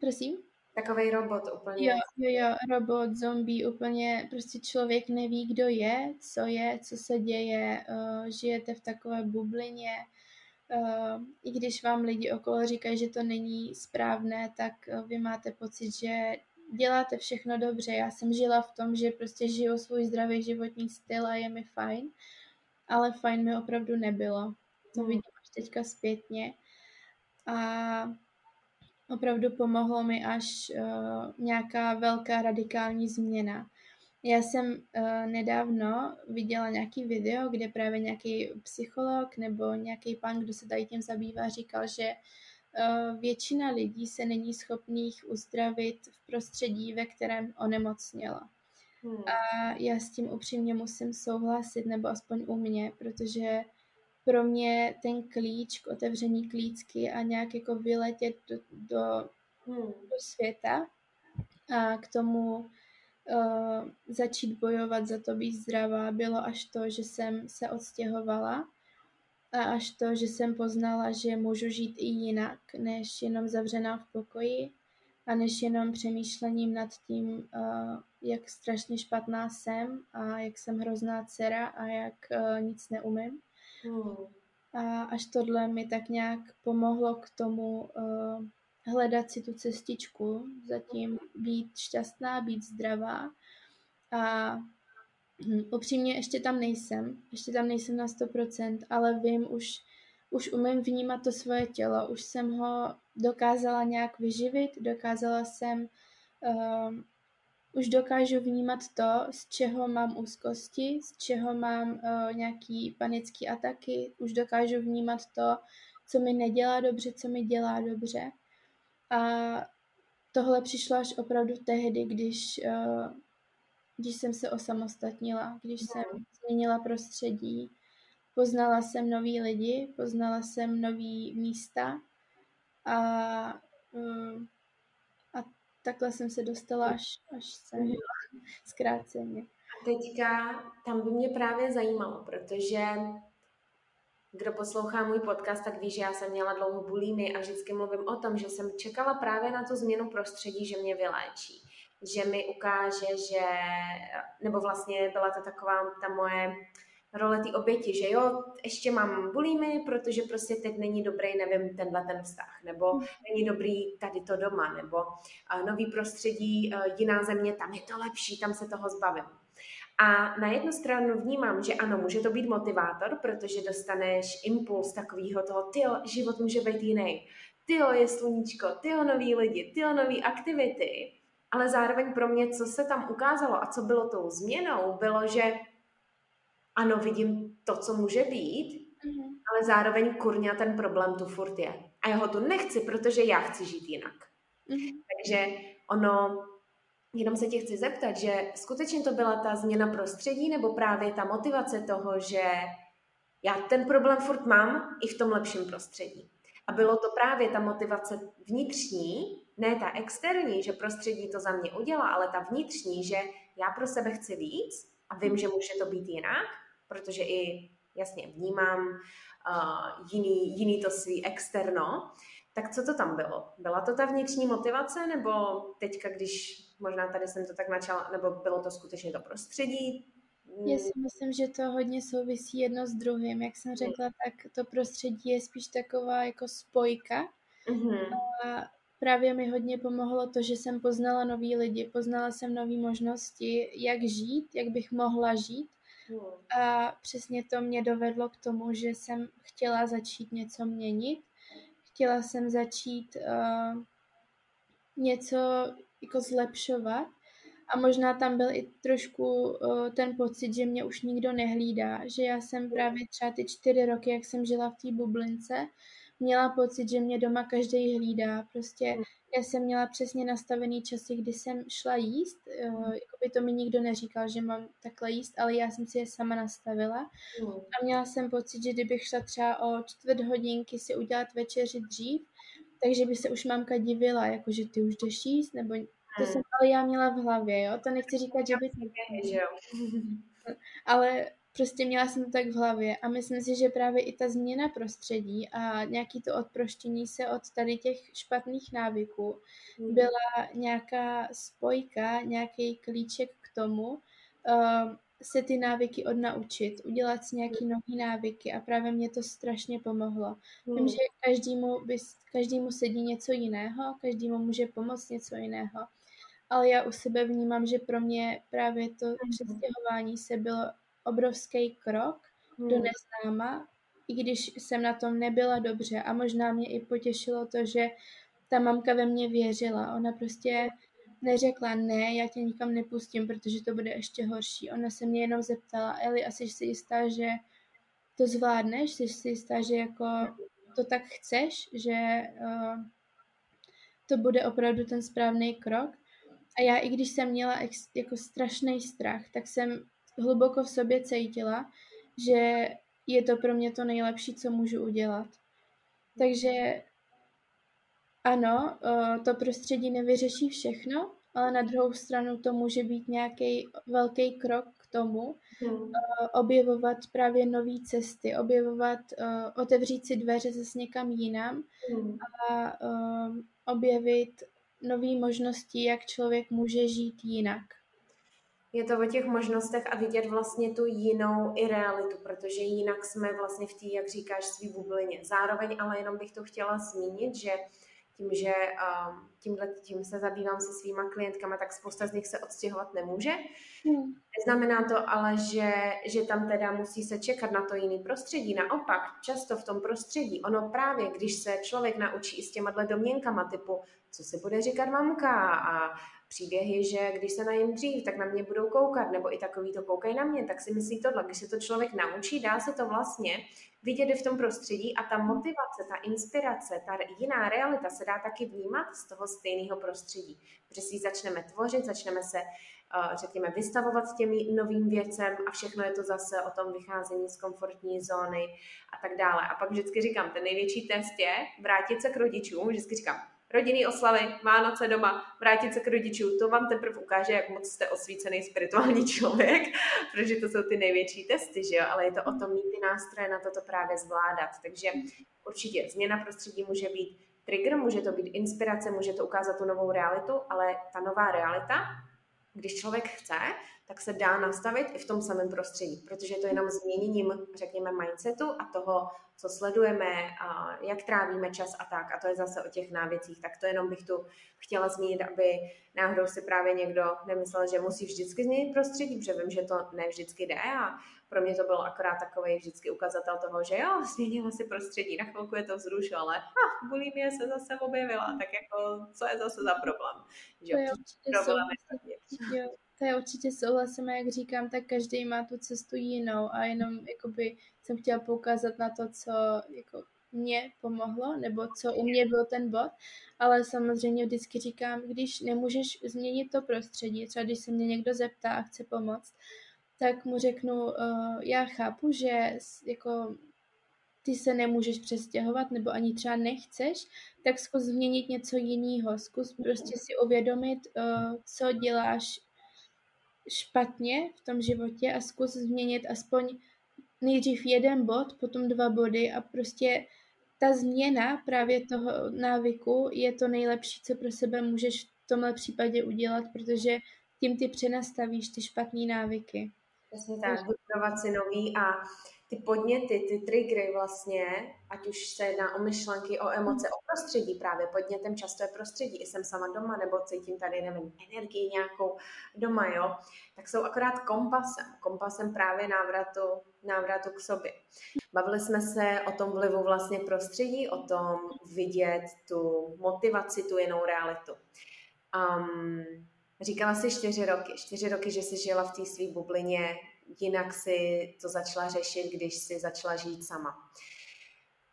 Prosím? Takový robot úplně. Jo, jo, jo, robot, zombie, úplně prostě člověk neví, kdo je, co je, co se děje, uh, žijete v takové bublině, i když vám lidi okolo říkají, že to není správné, tak uh, vy máte pocit, že děláte všechno dobře. Já jsem žila v tom, že prostě žiju svůj zdravý životní styl a je mi fajn ale fajn mi opravdu nebylo. To hmm. vidím až teďka zpětně. A opravdu pomohlo mi až uh, nějaká velká radikální změna. Já jsem uh, nedávno viděla nějaký video, kde právě nějaký psycholog nebo nějaký pán, kdo se tady tím zabývá, říkal, že uh, většina lidí se není schopných uzdravit v prostředí, ve kterém onemocněla. Hmm. A já s tím upřímně musím souhlasit, nebo aspoň u mě, protože pro mě ten klíč k otevření klíčky a nějak jako vyletět do, do, hmm. do světa a k tomu uh, začít bojovat za to být zdravá bylo až to, že jsem se odstěhovala a až to, že jsem poznala, že můžu žít i jinak, než jenom zavřená v pokoji a než jenom přemýšlením nad tím, uh, jak strašně špatná jsem a jak jsem hrozná dcera a jak uh, nic neumím. Hmm. A až tohle mi tak nějak pomohlo k tomu uh, hledat si tu cestičku, zatím být šťastná, být zdravá. A hm, upřímně ještě tam nejsem, ještě tam nejsem na 100%, ale vím, už, už umím vnímat to svoje tělo, už jsem ho dokázala nějak vyživit, dokázala jsem uh, už dokážu vnímat to, z čeho mám úzkosti, z čeho mám uh, nějaký panické ataky, už dokážu vnímat to, co mi nedělá dobře, co mi dělá dobře. A tohle přišlo až opravdu tehdy, když, uh, když jsem se osamostatnila, když jsem změnila prostředí, poznala jsem nový lidi, poznala jsem nový místa a uh, takhle jsem se dostala až, až sem, mhm. zkráceně. A teďka tam by mě právě zajímalo, protože kdo poslouchá můj podcast, tak ví, že já jsem měla dlouho bulímy a vždycky mluvím o tom, že jsem čekala právě na tu změnu prostředí, že mě vyléčí. Že mi ukáže, že, nebo vlastně byla to taková ta moje role té oběti, že jo, ještě mám bulímy, protože prostě teď není dobrý, nevím, tenhle ten vztah, nebo není dobrý tady to doma, nebo uh, nový prostředí, uh, jiná země, tam je to lepší, tam se toho zbavím. A na jednu stranu vnímám, že ano, může to být motivátor, protože dostaneš impuls takového toho, ty život může být jiný, ty je sluníčko, ty noví lidi, ty nový aktivity, ale zároveň pro mě, co se tam ukázalo a co bylo tou změnou, bylo, že ano, vidím to, co může být, mm-hmm. ale zároveň kurňa ten problém tu furt je. A já ho tu nechci, protože já chci žít jinak. Mm-hmm. Takže ono, jenom se tě chci zeptat, že skutečně to byla ta změna prostředí nebo právě ta motivace toho, že já ten problém furt mám i v tom lepším prostředí. A bylo to právě ta motivace vnitřní, ne ta externí, že prostředí to za mě udělá, ale ta vnitřní, že já pro sebe chci víc a vím, že může to být jinak protože i jasně vnímám uh, jiný, jiný to svý externo, tak co to tam bylo? Byla to ta vnitřní motivace, nebo teďka, když možná tady jsem to tak načala, nebo bylo to skutečně to prostředí? Já si myslím, že to hodně souvisí jedno s druhým. Jak jsem řekla, tak to prostředí je spíš taková jako spojka. Mm-hmm. A právě mi hodně pomohlo to, že jsem poznala nový lidi, poznala jsem nové možnosti, jak žít, jak bych mohla žít. A přesně to mě dovedlo k tomu, že jsem chtěla začít něco měnit. Chtěla jsem začít uh, něco jako zlepšovat. A možná tam byl i trošku uh, ten pocit, že mě už nikdo nehlídá. Že já jsem právě třeba ty čtyři roky, jak jsem žila v té bublince, měla pocit, že mě doma každý hlídá. Prostě já jsem měla přesně nastavený časy, kdy jsem šla jíst. Jako by to mi nikdo neříkal, že mám takhle jíst, ale já jsem si je sama nastavila. A měla jsem pocit, že kdybych šla třeba o čtvrt hodinky si udělat večeři dřív, takže by se už mamka divila, jako že ty už jdeš jíst, nebo to jsem ale já měla v hlavě, jo. To nechci říkat, že by to... (laughs) Ale prostě měla jsem to tak v hlavě a myslím si, že právě i ta změna prostředí a nějaký to odproštění se od tady těch špatných návyků mm. byla nějaká spojka, nějaký klíček k tomu, uh, se ty návyky odnaučit, udělat si nějaký nový návyky a právě mě to strašně pomohlo. Mm. Vím, že každému, bys, každému sedí něco jiného, každému může pomoct něco jiného, ale já u sebe vnímám, že pro mě právě to mm. přestěhování se bylo obrovský krok hmm. do neznáma, i když jsem na tom nebyla dobře a možná mě i potěšilo to, že ta mamka ve mě věřila. Ona prostě neřekla, ne, já tě nikam nepustím, protože to bude ještě horší. Ona se mě jenom zeptala, Eli, asi jsi si jistá, že to zvládneš? Jsi si jistá, že jako to tak chceš, že uh, to bude opravdu ten správný krok? A já, i když jsem měla ex, jako strašný strach, tak jsem hluboko v sobě cítila, že je to pro mě to nejlepší, co můžu udělat. Takže ano, eh, to prostředí nevyřeší všechno, ale na druhou stranu to může být nějaký velký krok k tomu, hmm. objevovat právě nové cesty, objevovat, otevřít si dveře zase někam jinam hmm. a objevit nové možnosti, jak člověk může žít jinak. Je to o těch možnostech a vidět vlastně tu jinou i realitu, protože jinak jsme vlastně v té, jak říkáš, svý bublině. Zároveň ale jenom bych to chtěla zmínit, že tím, že um, tímhle tím se zabývám se svýma klientkama, tak spousta z nich se odstěhovat nemůže. Hmm. Neznamená to ale, že, že tam teda musí se čekat na to jiný prostředí. Naopak, často v tom prostředí, ono právě, když se člověk naučí i s těma domněnkama typu, co se bude říkat mamka a příběhy, že když se najím dřív, tak na mě budou koukat, nebo i takový to koukají na mě, tak si myslí tohle. Když se to člověk naučí, dá se to vlastně vidět v tom prostředí a ta motivace, ta inspirace, ta jiná realita se dá taky vnímat z toho stejného prostředí. Protože si začneme tvořit, začneme se, eh, řekněme, vystavovat těmi novým věcem a všechno je to zase o tom vycházení z komfortní zóny a tak dále. A pak vždycky říkám, ten největší test je vrátit se k rodičům, vždycky říkám, rodinný oslavy, Vánoce doma, vrátit se k rodičům, to vám teprve ukáže, jak moc jste osvícený spirituální člověk, (laughs) protože to jsou ty největší testy, že jo, ale je to o tom mít ty nástroje na toto právě zvládat. Takže určitě změna prostředí může být trigger, může to být inspirace, může to ukázat tu novou realitu, ale ta nová realita, když člověk chce, tak se dá nastavit i v tom samém prostředí, protože je to jenom změněním, řekněme, mindsetu a toho, co sledujeme, a jak trávíme čas a tak. A to je zase o těch návěcích. Tak to jenom bych tu chtěla zmínit, aby náhodou si právě někdo nemyslel, že musí vždycky změnit prostředí, protože vím, že to ne vždycky jde a pro mě to byl akorát takový vždycky ukazatel toho, že jo, změnila si prostředí, na chvilku je to vzruš, ale ha, bulimie se zase objevila, tak jako co je zase za problém? Že jo, problém je to je určitě souhlasím, jak říkám, tak každý má tu cestu jinou a jenom jakoby jsem chtěla poukázat na to, co jako mě pomohlo, nebo co u mě byl ten bod, ale samozřejmě vždycky říkám, když nemůžeš změnit to prostředí, třeba když se mě někdo zeptá a chce pomoct, tak mu řeknu, uh, já chápu, že jako ty se nemůžeš přestěhovat nebo ani třeba nechceš, tak zkus změnit něco jiného. Zkus prostě si uvědomit, uh, co děláš špatně v tom životě a zkus změnit aspoň nejdřív jeden bod, potom dva body a prostě ta změna právě toho návyku je to nejlepší, co pro sebe můžeš v tomhle případě udělat, protože tím ty přenastavíš ty špatné návyky. Přesně tak, budovat si nový a ty podněty, ty triggery vlastně, ať už se jedná o myšlenky, o emoce, o prostředí právě, podnětem často je prostředí, i jsem sama doma, nebo cítím tady, nevím, energii nějakou doma, jo, tak jsou akorát kompasem, kompasem právě návratu, návratu k sobě. Bavili jsme se o tom vlivu vlastně prostředí, o tom vidět tu motivaci, tu jinou realitu. Um, říkala si čtyři roky, čtyři roky, že jsi žila v té své bublině, jinak si to začala řešit, když si začala žít sama.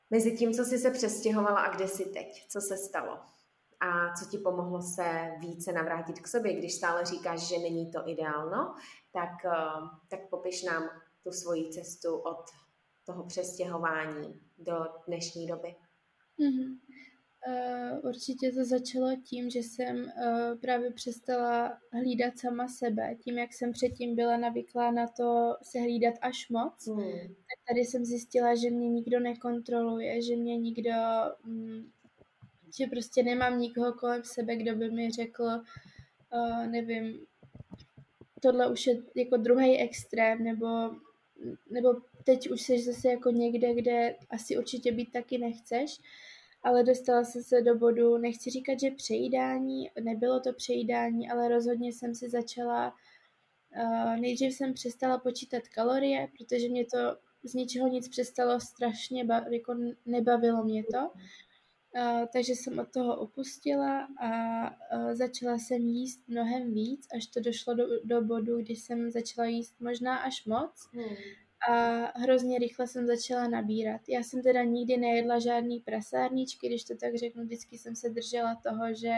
Mezi tím, co jsi se přestěhovala a kde jsi teď, co se stalo? A co ti pomohlo se více navrátit k sobě, když stále říkáš, že není to ideálno, tak, eh, tak popiš nám tu svoji cestu od toho přestěhování do dnešní doby. Mm-hmm. Uh, určitě to začalo tím, že jsem uh, právě přestala hlídat sama sebe. Tím, jak jsem předtím byla navyklá na to se hlídat až moc, hmm. tak tady jsem zjistila, že mě nikdo nekontroluje, že mě nikdo, um, že prostě nemám nikoho kolem sebe, kdo by mi řekl, uh, nevím, tohle už je jako druhý extrém, nebo, nebo teď už jsi zase jako někde, kde asi určitě být taky nechceš ale dostala jsem se do bodu, nechci říkat, že přejídání, nebylo to přejídání, ale rozhodně jsem si začala, uh, nejdřív jsem přestala počítat kalorie, protože mě to z ničeho nic přestalo strašně, jako nebavilo mě to. Uh, takže jsem od toho opustila a uh, začala jsem jíst mnohem víc, až to došlo do, do bodu, kdy jsem začala jíst možná až moc. Hmm a hrozně rychle jsem začala nabírat. Já jsem teda nikdy nejedla žádný prasárničky, když to tak řeknu, vždycky jsem se držela toho, že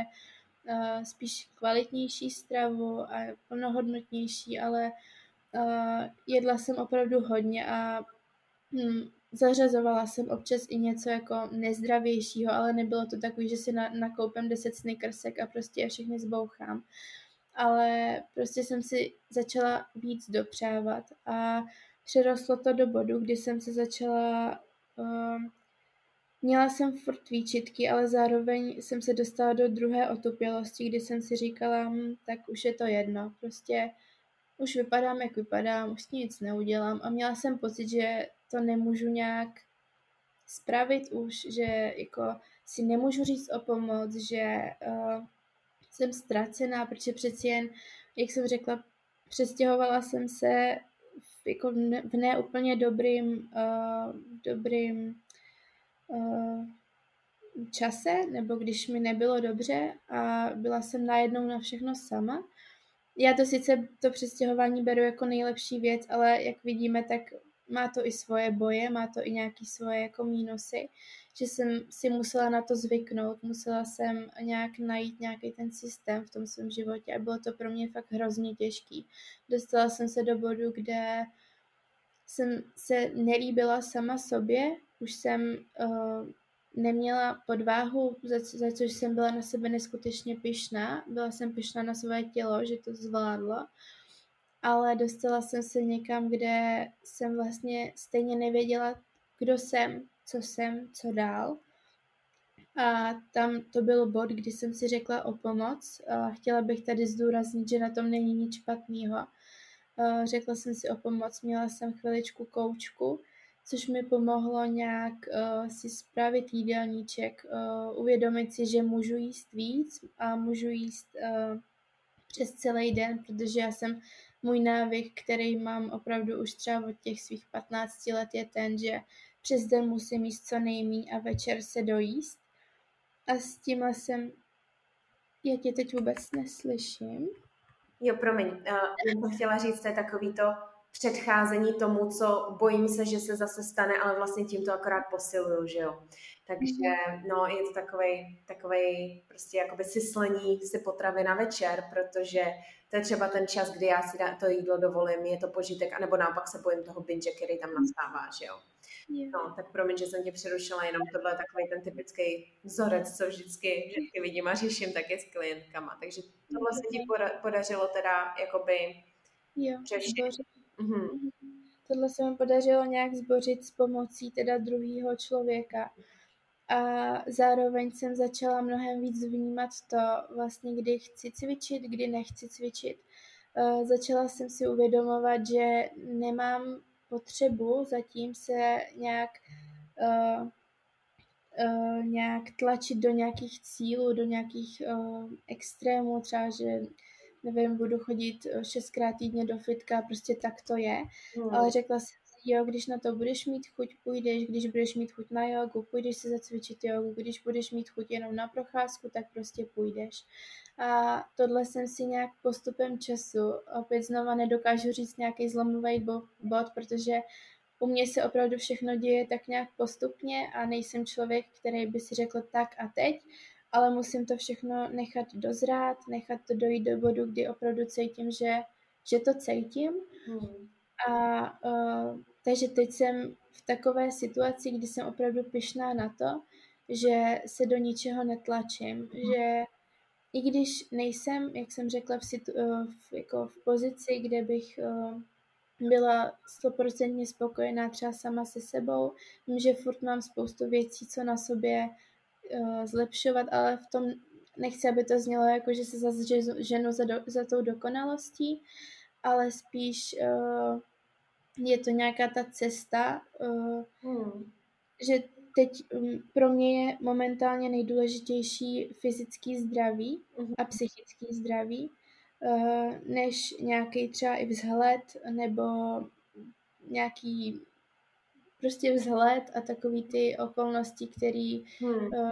uh, spíš kvalitnější stravu a plnohodnotnější, ale uh, jedla jsem opravdu hodně a hm, zařazovala jsem občas i něco jako nezdravějšího, ale nebylo to takový, že si na, nakoupím 10 snickersek a prostě je všechny zbouchám. Ale prostě jsem si začala víc dopřávat a přerostlo to do bodu, kdy jsem se začala um, Měla jsem furt výčitky, ale zároveň jsem se dostala do druhé otupělosti, kdy jsem si říkala, hm, tak už je to jedno, prostě už vypadám, jak vypadám, už nic neudělám. A měla jsem pocit, že to nemůžu nějak spravit už, že jako si nemůžu říct o pomoc, že uh, jsem ztracená, protože přeci jen, jak jsem řekla, přestěhovala jsem se jako v, ne, v neúplně dobrým, uh, dobrým uh, čase, nebo když mi nebylo dobře a byla jsem najednou na všechno sama. Já to sice to přestěhování beru jako nejlepší věc, ale jak vidíme, tak má to i svoje boje, má to i nějaké svoje jako mínusy, že jsem si musela na to zvyknout, musela jsem nějak najít nějaký ten systém v tom svém životě a bylo to pro mě fakt hrozně těžký. Dostala jsem se do bodu, kde jsem se nelíbila sama sobě, už jsem uh, neměla podváhu, za, za což jsem byla na sebe neskutečně pyšná. Byla jsem pyšná na své tělo, že to zvládlo, ale dostala jsem se někam, kde jsem vlastně stejně nevěděla, kdo jsem, co jsem, co dál. A tam to byl bod, kdy jsem si řekla o pomoc. Chtěla bych tady zdůraznit, že na tom není nic špatného. Řekla jsem si o pomoc, měla jsem chviličku koučku, což mi pomohlo nějak uh, si spravit jídelníček, uh, uvědomit si, že můžu jíst víc a můžu jíst uh, přes celý den, protože já jsem můj návyk, který mám opravdu už třeba od těch svých 15 let, je ten, že přes den musím jíst co nejmí a večer se dojíst. A s tím jsem... Já tě teď vůbec neslyším. Jo, promiň, uh, jsem chtěla říct, to je takový to, předcházení tomu, co bojím se, že se zase stane, ale vlastně tím to akorát posiluju, že jo. Takže no, je to takový, takový prostě jakoby syslení si potravy na večer, protože to je třeba ten čas, kdy já si to jídlo dovolím, je to požitek, anebo naopak se bojím toho binge, který tam nastává, že jo. No, tak promiň, že jsem tě přerušila, jenom to byl takový ten typický vzorec, co vždycky, vždycky vidím a řeším taky s klientkama. Takže tohle se ti podařilo teda jakoby jo, řešit. Mm-hmm. Tohle se mi podařilo nějak zbořit s pomocí teda druhého člověka. A zároveň jsem začala mnohem víc vnímat to, vlastně kdy chci cvičit, kdy nechci cvičit. Uh, začala jsem si uvědomovat, že nemám potřebu zatím se nějak uh, uh, nějak tlačit do nějakých cílů, do nějakých uh, extrémů, třeba, že nevím, budu chodit eh, šestkrát týdně do fitka, prostě tak to je. Hmm. Ale řekla jsem si, jo, když na to budeš mít chuť, půjdeš, když budeš mít chuť na jogu, půjdeš si zacvičit jogu, když budeš mít chuť jenom na procházku, tak prostě půjdeš. A tohle jsem si nějak postupem času, opět znova nedokážu říct nějaký zlomový bod, protože u mě se opravdu všechno děje tak nějak postupně a nejsem člověk, který by si řekl tak a teď, ale musím to všechno nechat dozrát, nechat to dojít do bodu, kdy opravdu cítím, že, že to cítím. Hmm. A uh, takže teď jsem v takové situaci, kdy jsem opravdu pyšná na to, že se do ničeho netlačím, hmm. že i když nejsem, jak jsem řekla, v, situ, v, jako v pozici, kde bych uh, byla stoprocentně spokojená třeba sama se sebou, vím, že furt mám spoustu věcí, co na sobě uh, zlepšovat, ale v tom nechci, aby to znělo jako, že se zase ženu za, do, za tou dokonalostí, ale spíš uh, je to nějaká ta cesta, uh, hmm. že teď um, pro mě je momentálně nejdůležitější fyzický zdraví hmm. a psychický zdraví, uh, než nějaký třeba i vzhled nebo nějaký prostě vzhled a takový ty okolnosti, který hmm. uh,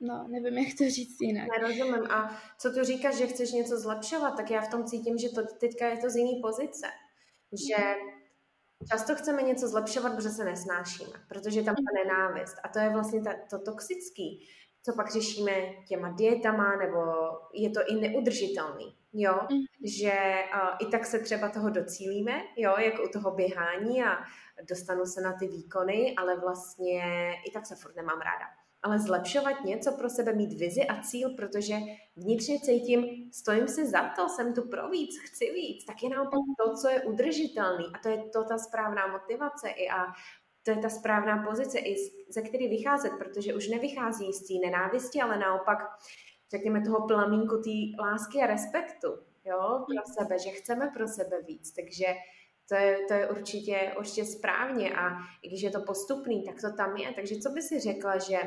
no, nevím, jak to říct jinak. Nerozumím. A co tu říkáš, že chceš něco zlepšovat, tak já v tom cítím, že to teďka je to z jiný pozice. Že často chceme něco zlepšovat, protože se nesnášíme, protože tam ta nenávist. A to je vlastně ta, to toxický. Co pak řešíme těma dietama, nebo je to i neudržitelný, jo, mm. že uh, i tak se třeba toho docílíme, jo, jako u toho běhání a dostanu se na ty výkony, ale vlastně i tak se furt nemám ráda. Ale zlepšovat něco pro sebe, mít vizi a cíl, protože vnitřně cítím, stojím si za to, jsem tu pro víc, chci víc, tak je naopak to, co je udržitelný a to je to ta správná motivace i a to je ta správná pozice, i ze které vycházet, protože už nevychází z té nenávisti, ale naopak, řekněme, toho plamínku té lásky a respektu, jo, pro hmm. sebe, že chceme pro sebe víc, takže to je, to je určitě, určitě správně. A i když je to postupný, tak to tam je. Takže co by si řekla, že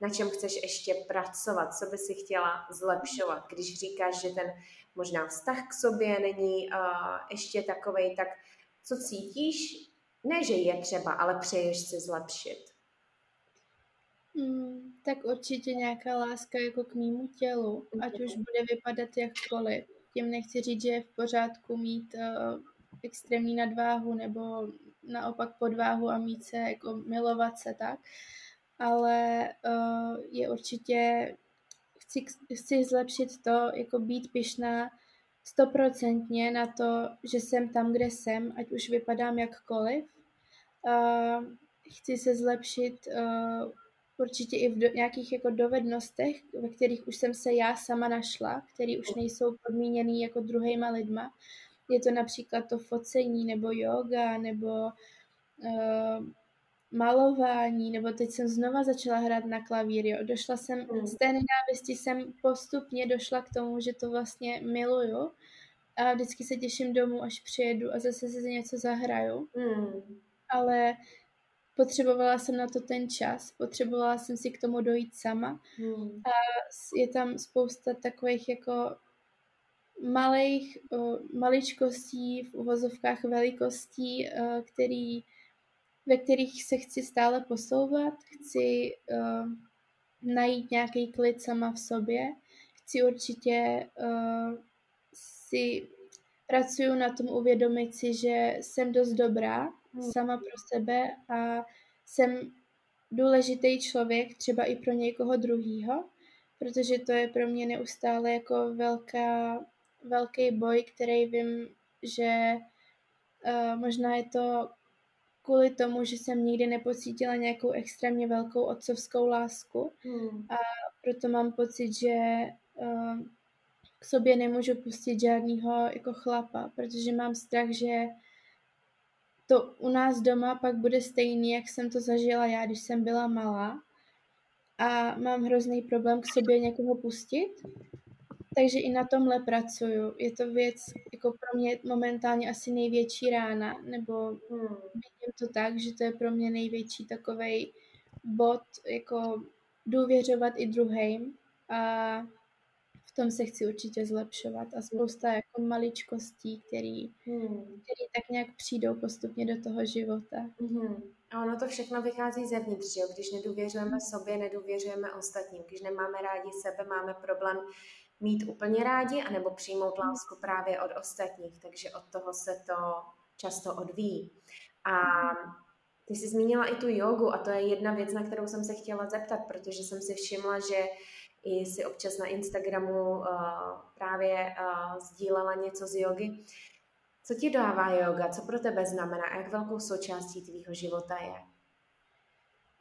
na čem chceš ještě pracovat, co by si chtěla zlepšovat, když říkáš, že ten možná vztah k sobě není uh, ještě takovej, tak co cítíš, ne, že je třeba, ale přeješ si zlepšit? Hmm, tak určitě nějaká láska jako k mýmu tělu, ať už bude vypadat jakkoliv. Tím nechci říct, že je v pořádku mít uh, extrémní nadváhu nebo naopak podváhu a mít se, jako milovat se tak, ale uh, je určitě, chci, chci zlepšit to, jako být pyšná stoprocentně na to, že jsem tam, kde jsem, ať už vypadám jakkoliv. Uh, chci se zlepšit uh, určitě i v do, nějakých jako dovednostech, ve kterých už jsem se já sama našla, které už nejsou podmíněný jako druhýma lidma. Je to například to focení, nebo yoga, nebo uh, malování, nebo teď jsem znova začala hrát na klavír, jo. Došla jsem, mm. z té nenávisti jsem postupně došla k tomu, že to vlastně miluju a vždycky se těším domů, až přijedu a zase si něco zahraju. Mm. Ale potřebovala jsem na to ten čas, potřebovala jsem si k tomu dojít sama mm. a je tam spousta takových jako malých maličkostí, v uvozovkách velikostí, který, ve kterých se chci stále posouvat, chci uh, najít nějaký klid sama v sobě, chci určitě uh, si pracuju na tom uvědomit si, že jsem dost dobrá hmm. Sama pro sebe a jsem důležitý člověk třeba i pro někoho druhýho, protože to je pro mě neustále jako velká velký boj, který vím, že uh, možná je to kvůli tomu, že jsem nikdy nepocítila nějakou extrémně velkou otcovskou lásku hmm. a proto mám pocit, že uh, k sobě nemůžu pustit žádného jako chlapa, protože mám strach, že to u nás doma pak bude stejný, jak jsem to zažila já, když jsem byla malá a mám hrozný problém k sobě někoho pustit takže i na tomhle pracuju. Je to věc jako pro mě momentálně asi největší rána, nebo vidím to tak, že to je pro mě největší takový bod, jako důvěřovat i druhým a v tom se chci určitě zlepšovat a spousta jako maličkostí, který, hmm. který tak nějak přijdou postupně do toho života. Hmm. A ono to všechno vychází zevnitř, jo? když nedůvěřujeme sobě, nedůvěřujeme ostatním, když nemáme rádi sebe, máme problém mít úplně rádi, anebo přijmout lásku právě od ostatních, takže od toho se to často odvíjí. A ty jsi zmínila i tu jogu a to je jedna věc, na kterou jsem se chtěla zeptat, protože jsem si všimla, že i si občas na Instagramu uh, právě uh, sdílela něco z jogy. Co ti dává yoga? Co pro tebe znamená a jak velkou součástí tvýho života je?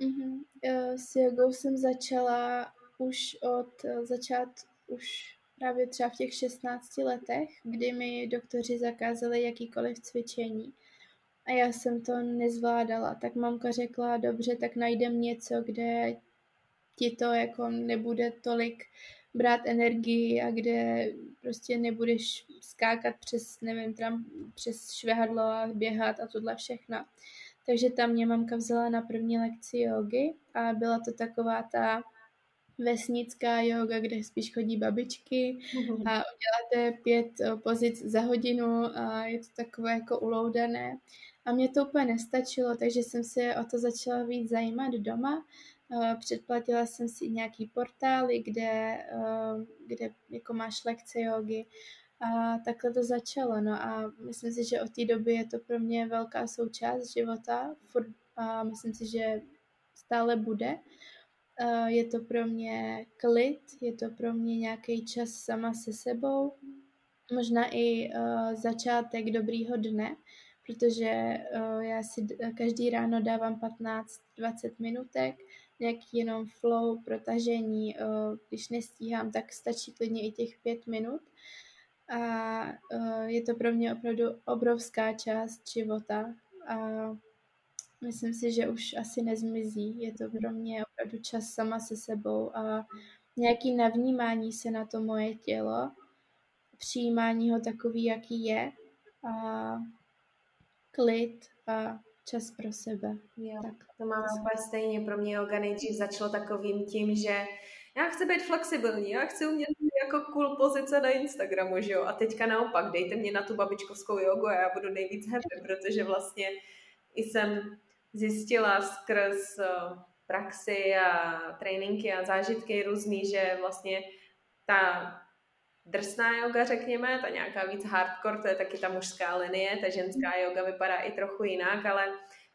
Mm-hmm. S jogou jsem začala už od začát už právě třeba v těch 16 letech, kdy mi doktoři zakázali jakýkoliv cvičení. A já jsem to nezvládala, tak mamka řekla, dobře, tak najdem něco, kde ti to jako nebude tolik brát energii a kde prostě nebudeš skákat přes, nevím, tam přes švehadlo a běhat a tohle všechno. Takže tam mě mamka vzala na první lekci jogy a byla to taková ta vesnická yoga, kde spíš chodí babičky mm-hmm. a uděláte pět eh, pozic za hodinu a je to takové jako uloudané. A mě to úplně nestačilo, takže jsem se o to začala víc zajímat doma. Eh, předplatila jsem si nějaký portály, kde, eh, kde jako máš lekce jogy a takhle to začalo. No a myslím si, že od té doby je to pro mě velká součást života a myslím si, že stále bude. Uh, je to pro mě klid, je to pro mě nějaký čas sama se sebou, možná i začátek dobrýho dne, protože já si každý ráno dávám 15-20 minutek, nějaký jenom flow, protažení, uh, když nestíhám, tak stačí klidně i těch pět minut. A uh, je to pro mě opravdu obrovská část života a myslím si, že už asi nezmizí. Je to pro mě opravdu čas sama se sebou a nějaký navnímání se na to moje tělo, přijímání ho takový, jaký je a klid a čas pro sebe. Jo, tak to máme úplně stejně. Pro mě yoga nejdřív začalo takovým tím, že já chci být flexibilní, já chci umět jako cool pozice na Instagramu, že jo? A teďka naopak, dejte mě na tu babičkovskou jogu a já budu nejvíc happy, protože vlastně jsem zjistila skrz eh, praxi a tréninky a zážitky různý, že vlastně ta drsná yoga, řekněme, ta nějaká víc hardcore, to je taky ta mužská linie, ta ženská yoga vypadá i trochu jinak, ale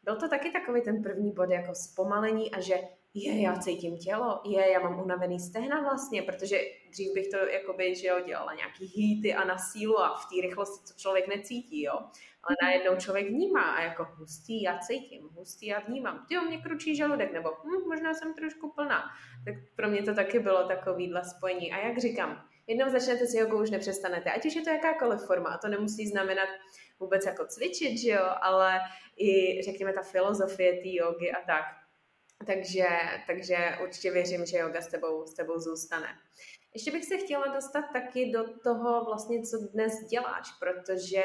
byl to taky takový ten první bod jako zpomalení a že je, já cítím tělo, je, já mám unavený stehna vlastně, protože dřív bych to jakoby, že jo, dělala nějaký hýty a na sílu a v té rychlosti, co člověk necítí, jo. Ale najednou člověk vnímá a jako hustý já cítím, hustý já vnímám. Jo, mě kručí žaludek, nebo hm, možná jsem trošku plná. Tak pro mě to taky bylo takovýhle spojení. A jak říkám, jednou začnete s jogou, už nepřestanete. Ať už je to jakákoliv forma, a to nemusí znamenat vůbec jako cvičit, že jo, ale i řekněme ta filozofie té jogy a tak takže, takže určitě věřím, že yoga s tebou, s tebou zůstane. Ještě bych se chtěla dostat taky do toho vlastně, co dnes děláš, protože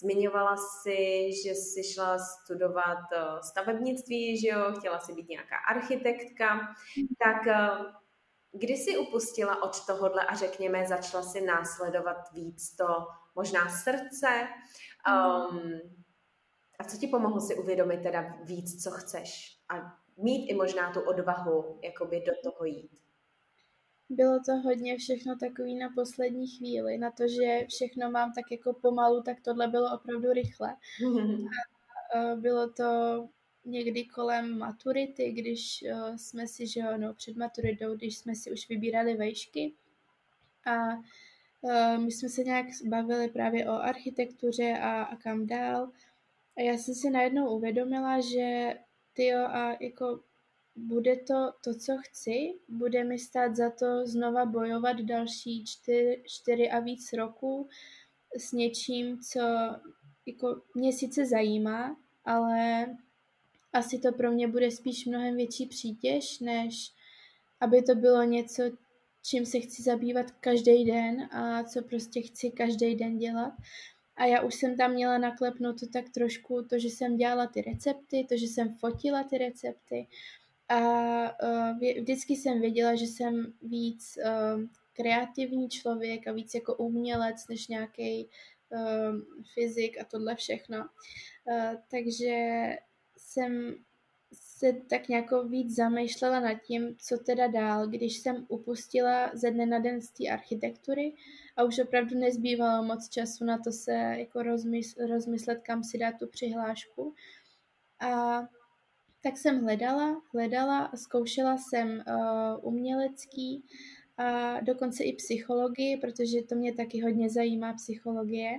zmiňovala si, že jsi šla studovat eh, stavebnictví, že jo, chtěla si být nějaká architektka, tak eh, kdy jsi upustila od tohohle a řekněme, začala si následovat víc to možná srdce, um, a co ti pomohlo si uvědomit teda víc, co chceš a mít i možná tu odvahu jakoby do toho jít. Bylo to hodně všechno takový na poslední chvíli, na to, že všechno mám tak jako pomalu, tak tohle bylo opravdu rychle. (laughs) A bylo to někdy kolem maturity, když jsme si, že jo, no, před maturitou, když jsme si už vybírali vejšky a my jsme se nějak bavili právě o architektuře a, a kam dál. A já jsem si najednou uvědomila, že ty a jako bude to to, co chci, bude mi stát za to znova bojovat další čtyři, čtyři a víc roku s něčím, co jako mě sice zajímá, ale asi to pro mě bude spíš mnohem větší přítěž, než aby to bylo něco, čím se chci zabývat každý den a co prostě chci každý den dělat. A já už jsem tam měla naklepnuto tak trošku to, že jsem dělala ty recepty, to, že jsem fotila ty recepty. A uh, vždycky jsem věděla, že jsem víc uh, kreativní člověk a víc jako umělec, než nějaký uh, fyzik a tohle všechno. Uh, takže jsem se tak nějak víc zamýšlela nad tím, co teda dál, když jsem upustila ze dne na den z té architektury a už opravdu nezbývalo moc času na to se jako rozmysl, rozmyslet, kam si dát tu přihlášku. A tak jsem hledala, hledala a zkoušela jsem uh, umělecký a dokonce i psychologii, protože to mě taky hodně zajímá psychologie.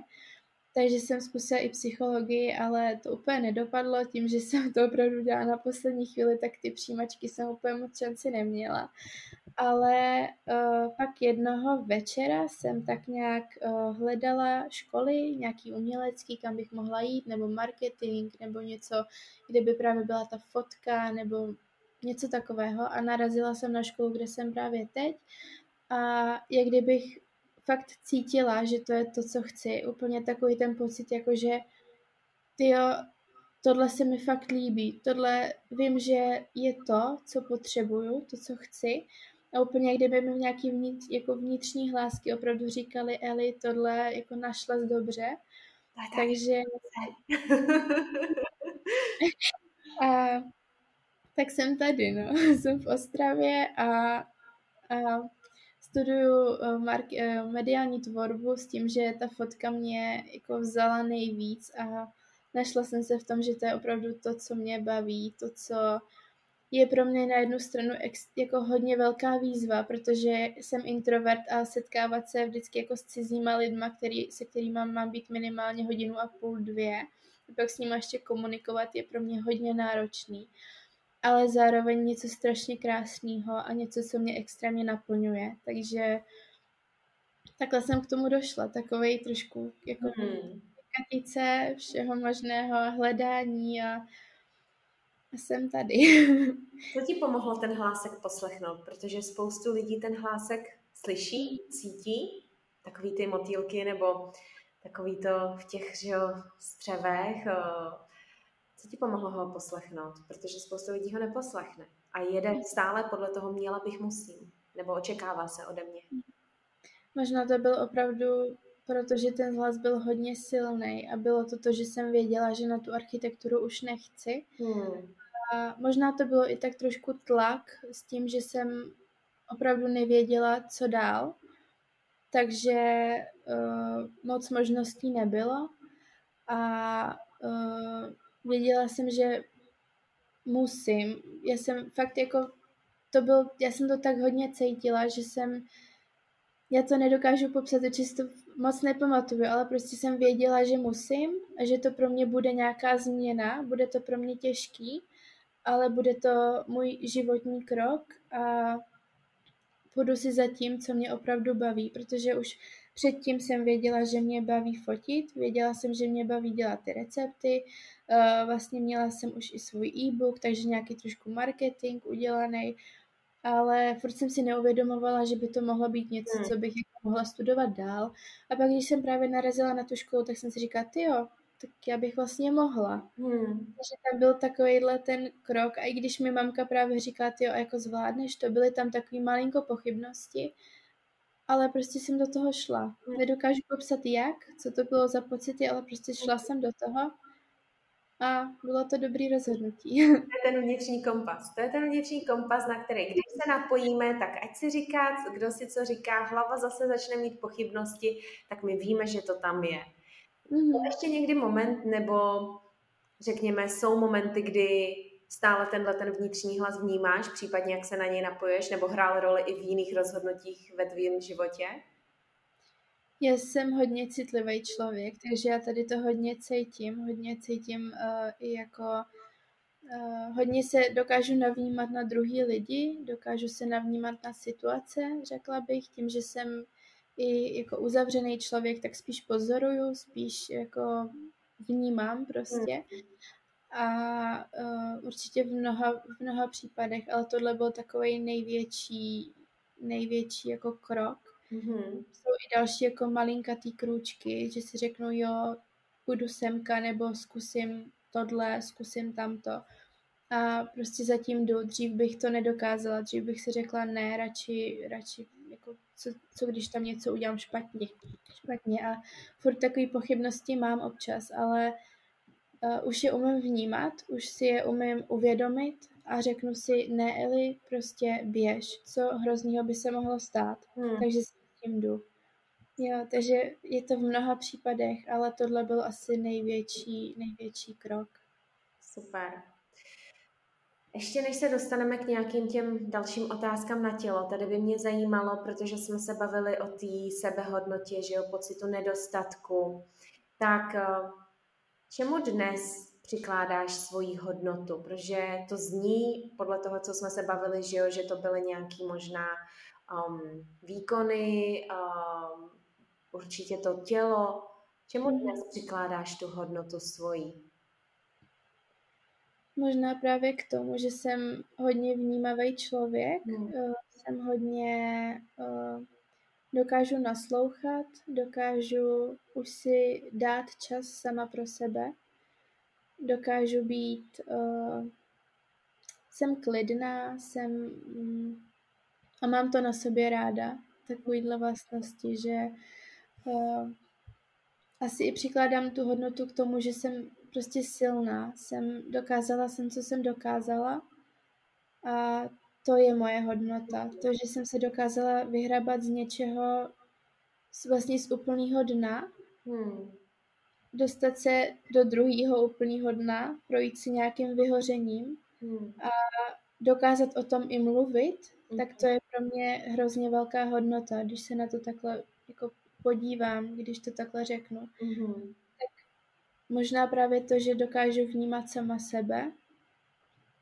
Takže jsem zkusila i psychologii, ale to úplně nedopadlo. Tím, že jsem to opravdu dělala na poslední chvíli, tak ty přijímačky jsem úplně moc šanci neměla. Ale uh, pak jednoho večera jsem tak nějak uh, hledala školy, nějaký umělecký, kam bych mohla jít, nebo marketing, nebo něco, kde by právě byla ta fotka, nebo něco takového. A narazila jsem na školu, kde jsem právě teď. A jak kdybych fakt cítila, že to je to, co chci. Úplně takový ten pocit, jako že ty tohle se mi fakt líbí, tohle vím, že je to, co potřebuju, to, co chci. A úplně kdyby mi nějaký vnitř, jako vnitřní hlásky opravdu říkali, Eli, tohle jako našla dobře. Tak, Takže... (laughs) a, tak jsem tady, no. (laughs) jsem v Ostravě a, a studuju eh, mark- eh, mediální tvorbu s tím, že ta fotka mě jako vzala nejvíc a našla jsem se v tom, že to je opravdu to, co mě baví, to, co je pro mě na jednu stranu ex, jako hodně velká výzva, protože jsem introvert a setkávat se vždycky jako s cizíma lidma, který, se kterými mám být minimálně hodinu a půl, dvě, a pak s nimi ještě komunikovat je pro mě hodně náročný. Ale zároveň něco strašně krásného a něco, co mě extrémně naplňuje. Takže takhle jsem k tomu došla. Takovej trošku jako hmm. katice všeho možného, hledání a jsem tady. Co ti pomohlo ten hlásek poslechnout? Protože spoustu lidí ten hlásek slyší, cítí, takový ty motýlky nebo takový to v těch že jo, střevech. Co ti pomohlo ho poslechnout? Protože spoustu lidí ho neposlechne a jede stále podle toho měla bych musím, nebo očekává se ode mě. Možná to byl opravdu, protože ten hlas byl hodně silný a bylo to to, že jsem věděla, že na tu architekturu už nechci. Hmm. A možná to bylo i tak trošku tlak s tím, že jsem opravdu nevěděla, co dál. Takže uh, moc možností nebylo. A uh, věděla jsem, že musím. Já jsem fakt jako, to byl, já jsem to tak hodně cítila, že jsem, já to nedokážu popsat, čisto moc nepamatuju, ale prostě jsem věděla, že musím a že to pro mě bude nějaká změna, bude to pro mě těžký ale bude to můj životní krok a půjdu si za tím, co mě opravdu baví, protože už předtím jsem věděla, že mě baví fotit, věděla jsem, že mě baví dělat ty recepty, uh, vlastně měla jsem už i svůj e-book, takže nějaký trošku marketing udělaný, ale furt jsem si neuvědomovala, že by to mohlo být něco, hmm. co bych jako mohla studovat dál. A pak, když jsem právě narazila na tu školu, tak jsem si říkala, ty jo, tak já bych vlastně mohla. Hmm. Takže tam byl takovýhle ten krok a i když mi mamka právě říká, jo, jako zvládneš to, byly tam takový malinko pochybnosti, ale prostě jsem do toho šla. Hmm. Nedokážu popsat jak, co to bylo za pocity, ale prostě šla jsem do toho a bylo to dobrý rozhodnutí. To je ten vnitřní kompas. To je ten vnitřní kompas, na který, když se napojíme, tak ať si říká, kdo si co říká, hlava zase začne mít pochybnosti, tak my víme, že to tam je. Mm-hmm. Ještě někdy moment, nebo řekněme, jsou momenty, kdy stále tenhle ten vnitřní hlas vnímáš, případně jak se na něj napoješ, nebo hrál roli i v jiných rozhodnutích ve tvém životě? Já jsem hodně citlivý člověk, takže já tady to hodně cítím, hodně cítím uh, i jako uh, hodně se dokážu navnímat na druhý lidi, dokážu se navnímat na situace, řekla bych, tím, že jsem i jako uzavřený člověk, tak spíš pozoruju, spíš jako vnímám prostě. Hmm. A uh, určitě v mnoha, v mnoha případech, ale tohle byl takový největší, největší jako krok. Mm-hmm. Jsou i další jako malinkatý krůčky, že si řeknu, jo, půjdu semka, nebo zkusím tohle, zkusím tamto. A prostě zatím jdu. Dřív bych to nedokázala, dřív bych si řekla ne, radši, radši jako co, co když tam něco udělám špatně. špatně. A furt takové pochybnosti mám občas, ale uh, už je umím vnímat, už si je umím uvědomit a řeknu si, ne Eli, prostě běž, co hroznýho by se mohlo stát. Hmm. Takže s tím jdu. Jo, takže je to v mnoha případech, ale tohle byl asi největší, největší krok. Super. Ještě než se dostaneme k nějakým těm dalším otázkám na tělo, tady by mě zajímalo, protože jsme se bavili o té sebehodnotě, že jo, pocitu nedostatku, tak eh, čemu dnes přikládáš svoji hodnotu? Protože to zní podle toho, co jsme se bavili, že jo, že to byly nějaký možná um, výkony, um, určitě to tělo. Čemu dnes přikládáš tu hodnotu svoji? Možná právě k tomu, že jsem hodně vnímavý člověk, hmm. uh, jsem hodně, uh, dokážu naslouchat, dokážu už si dát čas sama pro sebe, dokážu být, uh, jsem klidná, jsem um, a mám to na sobě ráda, takovýhle vlastnosti, že uh, asi i přikládám tu hodnotu k tomu, že jsem prostě silná. Jsem, dokázala jsem, co jsem dokázala a to je moje hodnota. To, že jsem se dokázala vyhrabat z něčeho vlastně z úplného dna, hmm. dostat se do druhého úplného dna, projít si nějakým vyhořením hmm. a dokázat o tom i mluvit, mm-hmm. tak to je pro mě hrozně velká hodnota, když se na to takhle jako podívám, když to takhle řeknu. Mm-hmm. Tak možná právě to, že dokážu vnímat sama sebe,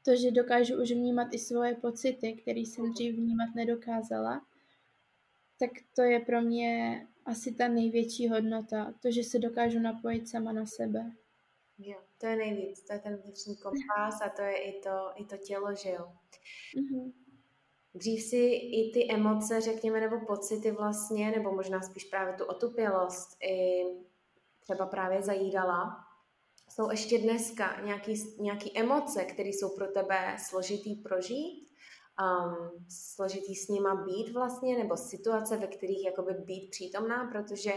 to, že dokážu už vnímat i svoje pocity, které jsem dřív vnímat nedokázala, tak to je pro mě asi ta největší hodnota, to, že se dokážu napojit sama na sebe. Jo, to je nejvíc, to je ten vnitřní kompas a to je i to, i to tělo, že jo. Mm-hmm. Dřív si i ty emoce, řekněme, nebo pocity vlastně, nebo možná spíš právě tu otupělost, i třeba právě zajídala, jsou ještě dneska nějaký, nějaký emoce, které jsou pro tebe složitý prožít, um, složitý s nima být vlastně, nebo situace, ve kterých jakoby být přítomná, protože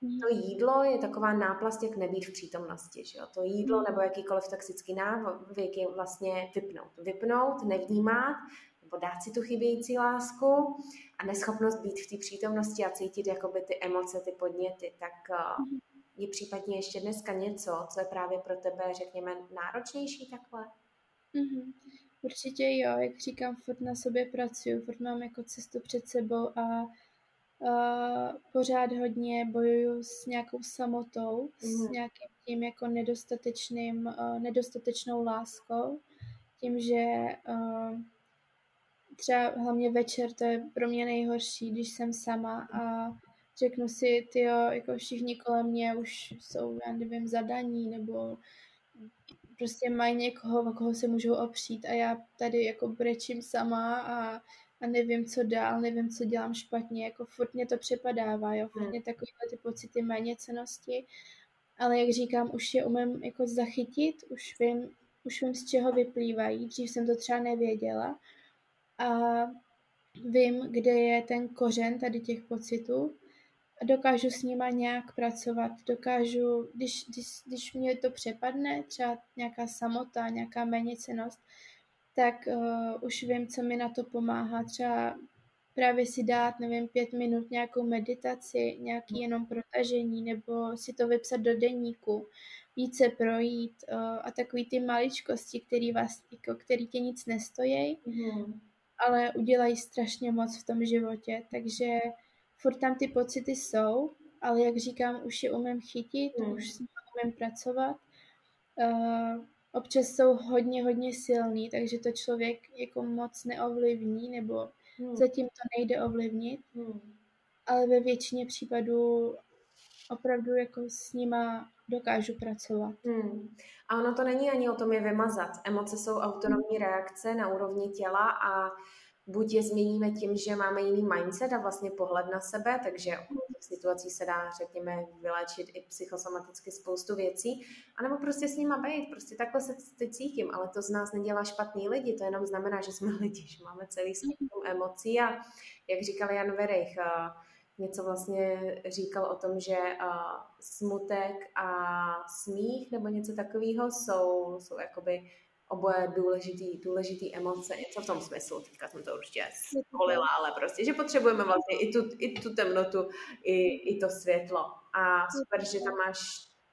mhm. to jídlo je taková náplast, jak nebýt v přítomnosti. Že jo? To jídlo mhm. nebo jakýkoliv toxický návyk je vlastně vypnout. Vypnout, nevnímat, nebo dát si tu chybějící lásku a neschopnost být v té přítomnosti a cítit jakoby ty emoce, ty podněty. Tak uh, je případně ještě dneska něco, co je právě pro tebe, řekněme, náročnější takhle? Mm-hmm. Určitě jo, jak říkám, furt na sobě pracuju, furt mám jako cestu před sebou a Uh, pořád hodně bojuju s nějakou samotou, mm. s mhm. nějakým tím jako nedostatečným, uh, nedostatečnou láskou, tím, že uh, třeba hlavně večer to je pro mě nejhorší, když jsem sama a řeknu si, ty jako všichni kolem mě už jsou, já nevím, zadaní nebo prostě mají někoho, o koho se můžou opřít a já tady jako brečím sama a, a nevím, co dál, nevím, co dělám špatně, jako furt mě to přepadává, jo, furt hmm. mě takovýhle ty pocity méně cenosti, ale jak říkám, už je umím jako zachytit, už vím, už vím, z čeho vyplývají, dřív jsem to třeba nevěděla a vím, kde je ten kořen tady těch pocitů dokážu s nima nějak pracovat, dokážu, když, když, když mě to přepadne, třeba nějaká samota, nějaká méněcenost, tak uh, už vím, co mi na to pomáhá. Třeba právě si dát, nevím, pět minut nějakou meditaci, nějaký jenom protažení, nebo si to vypsat do deníku, více projít uh, a takový ty maličkosti, který, vás, jako, který tě nic nestojí, mm. ale udělají strašně moc v tom životě. Takže furt tam ty pocity jsou, ale jak říkám, už je umím chytit, hmm. už s nimi umím pracovat. Uh, občas jsou hodně, hodně silný, takže to člověk jako moc neovlivní, nebo hmm. zatím to nejde ovlivnit, hmm. ale ve většině případů opravdu jako s nima dokážu pracovat. Hmm. A ono to není ani o tom je vymazat. Emoce jsou autonomní reakce na úrovni těla a buď je změníme tím, že máme jiný mindset a vlastně pohled na sebe, takže v situací se dá, řekněme, vyléčit i psychosomaticky spoustu věcí, anebo prostě s nima být, prostě takhle se teď cítím, ale to z nás nedělá špatný lidi, to jenom znamená, že jsme (laughs) lidi, že máme celý spektrum emocí a jak říkal Jan Verich, něco vlastně říkal o tom, že smutek a smích nebo něco takového jsou, jsou jakoby oboje důležitý, důležitý emoce, něco v tom smyslu, teďka jsem to určitě skolila, ale prostě, že potřebujeme vlastně i tu, i tu temnotu, i, i to světlo. A super, že tam máš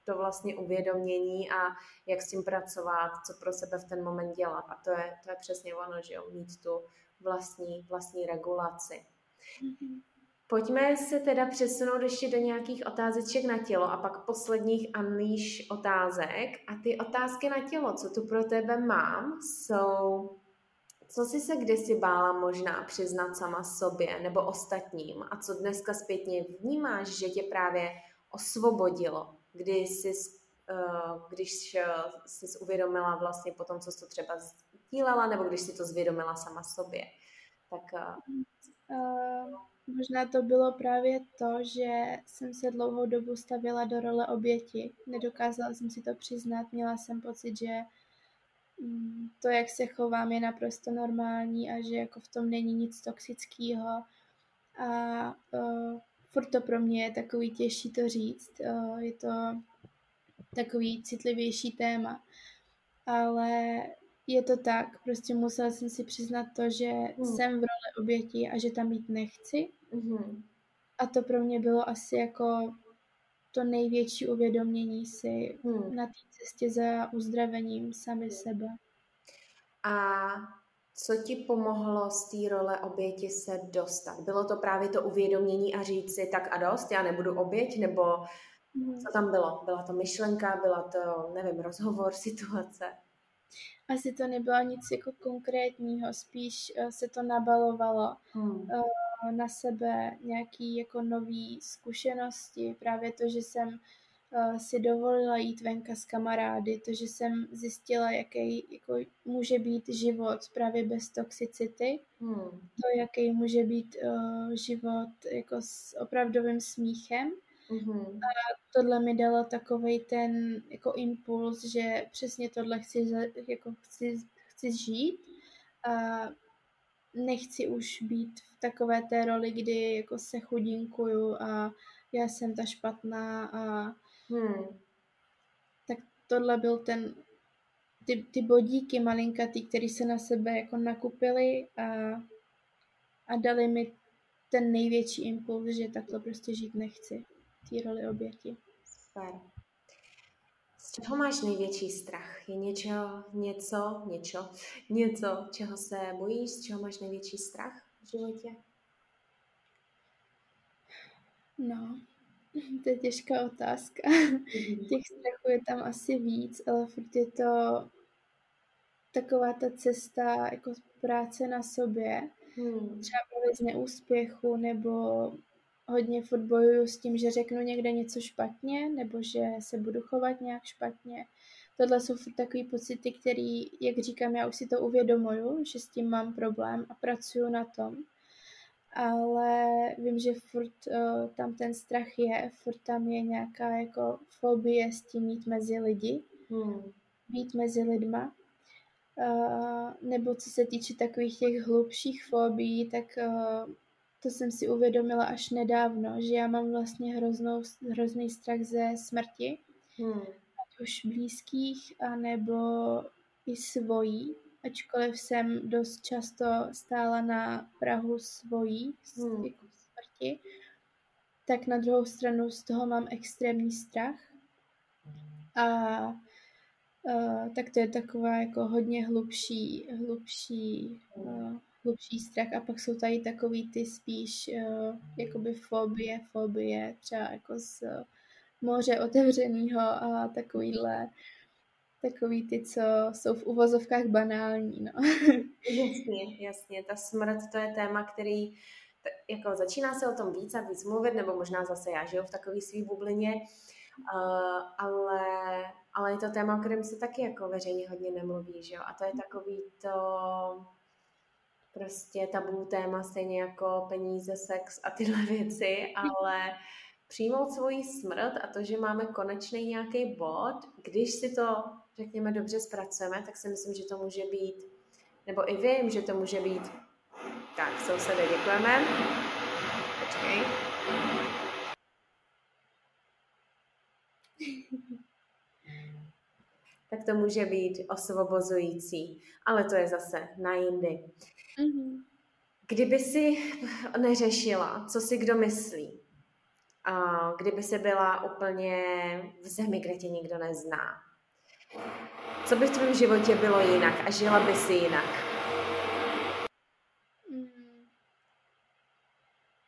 to vlastně uvědomění a jak s tím pracovat, co pro sebe v ten moment dělat. A to je, to je přesně ono, že jo, mít tu vlastní, vlastní regulaci. Mm-hmm. Pojďme se teda přesunout ještě do nějakých otázeček na tělo a pak posledních unleash otázek. A ty otázky na tělo, co tu pro tebe mám, jsou, co jsi se kdysi bála možná přiznat sama sobě nebo ostatním a co dneska zpětně vnímáš, že tě právě osvobodilo, kdy jsi, uh, když jsi uvědomila vlastně po tom, co jsi to třeba sdílela, nebo když jsi to zvědomila sama sobě. Tak uh Možná to bylo právě to, že jsem se dlouhou dobu stavila do role oběti. Nedokázala jsem si to přiznat, měla jsem pocit, že mm, to, jak se chovám, je naprosto normální a že jako v tom není nic toxického. A uh, furt to pro mě je takový těžší to říct. Uh, je to takový citlivější téma. Ale je to tak, prostě musela jsem si přiznat to, že hmm. jsem v roli oběti a že tam být nechci. Hmm. A to pro mě bylo asi jako to největší uvědomění si hmm. na té cestě za uzdravením sami sebe. A Co ti pomohlo z té role oběti se dostat? Bylo to právě to uvědomění a říct si tak a dost, já nebudu oběť, nebo mm. co tam bylo? Byla to myšlenka, byla to, nevím, rozhovor, (laughs) situace? Asi to nebylo nic jako konkrétního, spíš uh, se to nabalovalo hmm. uh, na sebe nějaký jako nový zkušenosti, právě to, že jsem uh, si dovolila jít venka s kamarády, to, že jsem zjistila, jaký jako může být život právě bez toxicity, hmm. to, jaký může být uh, život jako s opravdovým smíchem. Mm-hmm. A tohle mi dalo takový ten jako impuls, že přesně tohle chci, jako chci, chci žít a nechci už být v takové té roli, kdy jako se chudinkuju a já jsem ta špatná a Hmm. Tak tohle byl ten, ty, ty bodíky malinkatý, které se na sebe jako nakupily a, a dali mi ten největší impuls, že takhle prostě žít nechci. Té roli oběti. Super. Z čeho máš největší strach? Je něčo, něco, něco, něco, čeho se bojíš? Z čeho máš největší strach v životě? No, (laughs) To je těžká otázka. Mm-hmm. Těch strachů je tam asi víc, ale furt je to taková ta cesta jako práce na sobě. Hmm. Třeba z neúspěchu, nebo hodně furt bojuju s tím, že řeknu někde něco špatně, nebo že se budu chovat nějak špatně. Tohle jsou furt takový pocity, který, jak říkám, já už si to uvědomuju, že s tím mám problém a pracuju na tom ale vím, že furt uh, tam ten strach je, furt tam je nějaká jako fobie s tím mít mezi lidi, hmm. být mezi lidma. Uh, nebo co se týče takových těch hlubších fobií, tak uh, to jsem si uvědomila až nedávno, že já mám vlastně hroznou, hrozný strach ze smrti, hmm. ať už blízkých, anebo i svojí ačkoliv jsem dost často stála na Prahu svojí hmm. jako smrti, tak na druhou stranu z toho mám extrémní strach. A uh, tak to je taková jako hodně hlubší, hlubší, uh, hlubší strach. A pak jsou tady takový ty spíš uh, jakoby fobie, fobie třeba jako z moře otevřeného a takovýhle takový ty, co jsou v uvozovkách banální, no. (laughs) jasně, jasně. Ta smrt, to je téma, který jako začíná se o tom víc a víc mluvit, nebo možná zase já žiju v takové svý bublině, uh, ale, ale je to téma, o kterém se taky jako veřejně hodně nemluví, že jo? A to je takový to prostě tabu téma, stejně jako peníze, sex a tyhle (laughs) věci, ale přijmout svoji smrt a to, že máme konečný nějaký bod, když si to řekněme, dobře zpracujeme, tak si myslím, že to může být, nebo i vím, že to může být, tak sousede, děkujeme. Počkej. (laughs) tak to může být osvobozující, ale to je zase na jindy. Mm-hmm. Kdyby si neřešila, co si kdo myslí, a kdyby si byla úplně v zemi, kde tě nikdo nezná, co by v tvém životě bylo jinak a žila by si jinak? Hmm.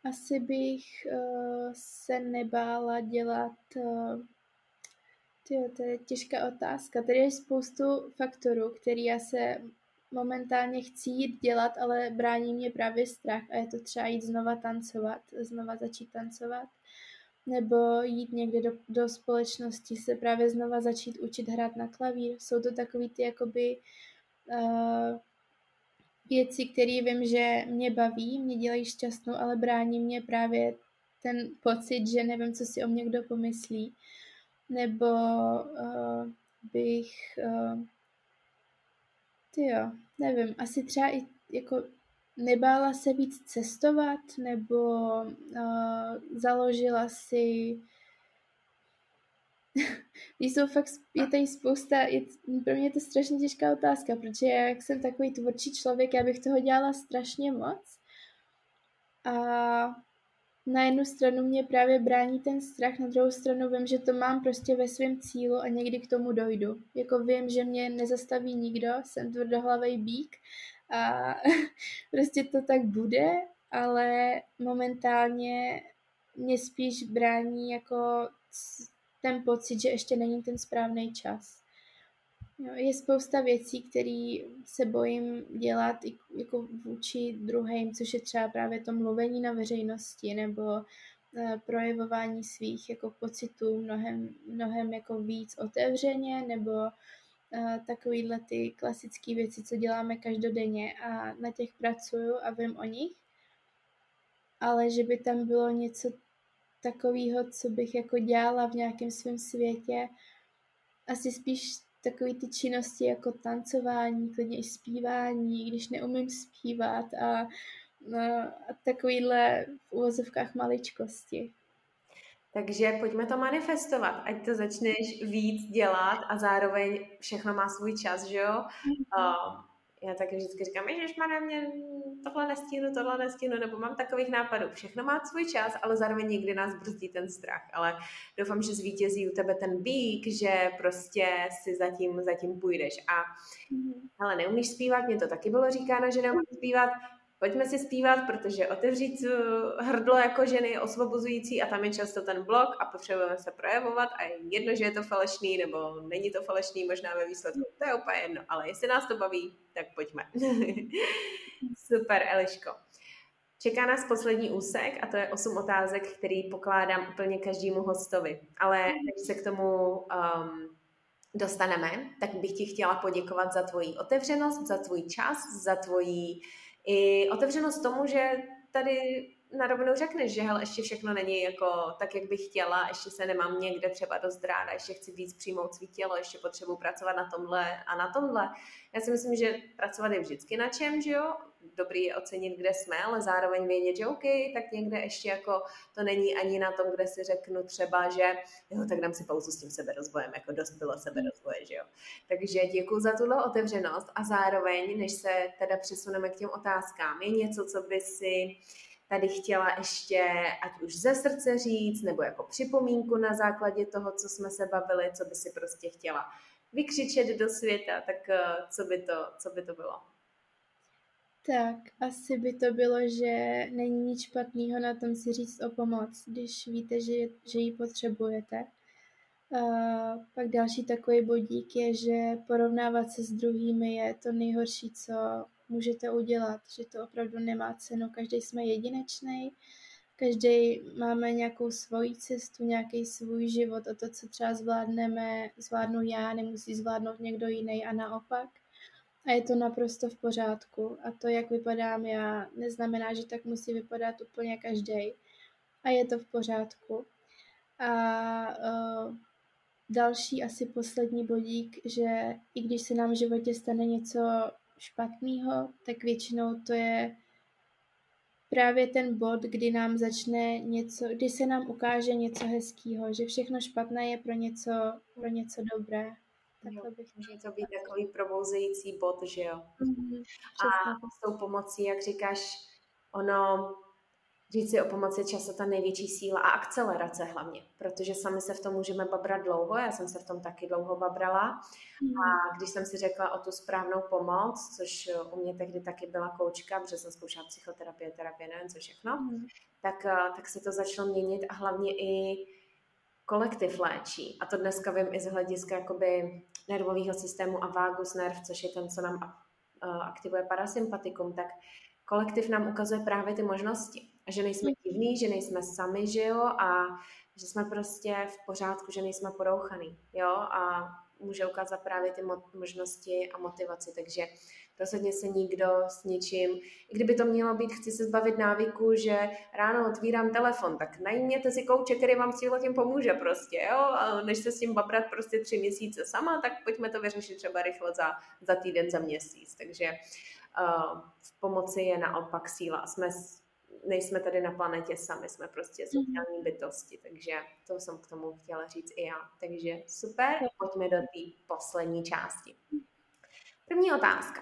Asi bych uh, se nebála dělat... Uh, tyjo, to je těžká otázka. Tady je spoustu faktorů, který já se momentálně chci jít dělat, ale brání mě právě strach a je to třeba jít znova tancovat, znova začít tancovat nebo jít někde do, do společnosti, se právě znova začít učit hrát na klavír. Jsou to takový ty jakoby uh, věci, které vím, že mě baví, mě dělají šťastnou, ale brání mě právě ten pocit, že nevím, co si o mě kdo pomyslí. Nebo uh, bych... Uh, ty jo, nevím, asi třeba i jako nebála se víc cestovat nebo uh, založila si (laughs) jsou fakt, je tady spousta, je, pro mě je to strašně těžká otázka, protože jak jsem takový tvůrčí člověk, já bych toho dělala strašně moc. A na jednu stranu mě právě brání ten strach, na druhou stranu vím, že to mám prostě ve svém cílu a někdy k tomu dojdu. Jako vím, že mě nezastaví nikdo, jsem tvrdohlavý bík a (laughs) prostě to tak bude, ale momentálně mě spíš brání jako ten pocit, že ještě není ten správný čas. Je spousta věcí, které se bojím dělat jako vůči druhým, což je třeba právě to mluvení na veřejnosti nebo uh, projevování svých jako pocitů mnohem, mnohem jako víc otevřeně nebo uh, takovýhle ty klasické věci, co děláme každodenně a na těch pracuju a vím o nich, ale že by tam bylo něco takového, co bych jako dělala v nějakém svém světě, asi spíš takový ty činnosti jako tancování, klidně i zpívání, když neumím zpívat a, no, a takovýhle v uvozovkách maličkosti. Takže pojďme to manifestovat, ať to začneš víc dělat a zároveň všechno má svůj čas, že jo? Mm-hmm. Uh, já taky vždycky říkám, že má mě tohle nestínu, tohle nestínu, nebo mám takových nápadů. Všechno má svůj čas, ale zároveň někdy nás brzdí ten strach. Ale doufám, že zvítězí u tebe ten bík, že prostě si zatím, zatím půjdeš. A mm-hmm. ale neumíš zpívat, mě to taky bylo říkáno, že neumíš zpívat pojďme si zpívat, protože otevřít eh, hrdlo jako ženy je osvobozující a tam je často ten blok a potřebujeme se projevovat a je jedno, že je to falešný nebo není to falešný, možná ve výsledku, to je úplně jedno, ale jestli nás to baví, tak pojďme. (laughs) Super, Eliško. Čeká nás poslední úsek a to je osm otázek, který pokládám úplně každému hostovi. Ale než se k tomu um, dostaneme, tak bych ti chtěla poděkovat za tvoji otevřenost, za tvůj čas, za tvoji i otevřenost tomu, že tady na rovinu řekneš, že hele, ještě všechno není jako tak, jak bych chtěla, ještě se nemám někde třeba dost ráda, ještě chci víc přijmout svý tělo, ještě potřebuji pracovat na tomhle a na tomhle. Já si myslím, že pracovat je vždycky na čem, že jo? Dobrý je ocenit, kde jsme, ale zároveň vědět, že OK, tak někde ještě jako to není ani na tom, kde si řeknu třeba, že jo, tak dám si pauzu s tím seberozvojem, jako dost bylo seberozvoje, že jo. Takže děkuji za tuhle otevřenost a zároveň, než se teda přesuneme k těm otázkám, je něco, co by si tady chtěla ještě ať už ze srdce říct, nebo jako připomínku na základě toho, co jsme se bavili, co by si prostě chtěla vykřičet do světa, tak eh, co by to, co by to bylo? Tak, asi by to bylo, že není nic špatného na tom si říct o pomoc, když víte, že, že ji potřebujete. Uh, pak další takový bodík je, že porovnávat se s druhými je to nejhorší, co můžete udělat, že to opravdu nemá cenu. Každý jsme jedinečný, každý máme nějakou svoji cestu, nějaký svůj život a to, co třeba zvládneme, zvládnu já, nemusí zvládnout někdo jiný a naopak. A je to naprosto v pořádku. A to, jak vypadám já, neznamená, že tak musí vypadat úplně každý. A je to v pořádku. A uh, další, asi poslední bodík, že i když se nám v životě stane něco špatného, tak většinou to je právě ten bod, kdy nám začne něco, kdy se nám ukáže něco hezkého, že všechno špatné je pro něco, pro něco dobré. Takhle bych může to být takový probouzející bod, že jo. Mm-hmm, a s tou pomocí, jak říkáš, ono říct si o pomoci často ta největší síla a akcelerace hlavně, protože sami se v tom můžeme babrat dlouho, já jsem se v tom taky dlouho babrala mm. a když jsem si řekla o tu správnou pomoc, což u mě tehdy taky byla koučka, protože jsem zkoušela psychoterapie, terapie, nevím co všechno, mm. tak, eh, tak se to začalo měnit a hlavně i kolektiv léčí. A to dneska vím i z hlediska jakoby nervového systému a vágus nerv, což je ten, co nám eh, aktivuje parasympatikum, tak kolektiv nám ukazuje právě ty možnosti. A že nejsme mm. divní, že nejsme sami, že jo, a že jsme prostě v pořádku, že nejsme porouchaný, jo, a může ukázat právě ty možnosti a motivaci, takže rozhodně se nikdo s ničím, i kdyby to mělo být, chci se zbavit návyku, že ráno otvírám telefon, tak najměte si kouče, který vám s tím pomůže prostě, jo, a než se s tím babrat prostě tři měsíce sama, tak pojďme to vyřešit třeba rychle za, za týden, za měsíc, takže uh, v pomoci je naopak síla a jsme nejsme tady na planetě sami, jsme prostě mhm. sociální bytosti, takže to jsem k tomu chtěla říct i já. Takže super, pojďme do té poslední části. První otázka.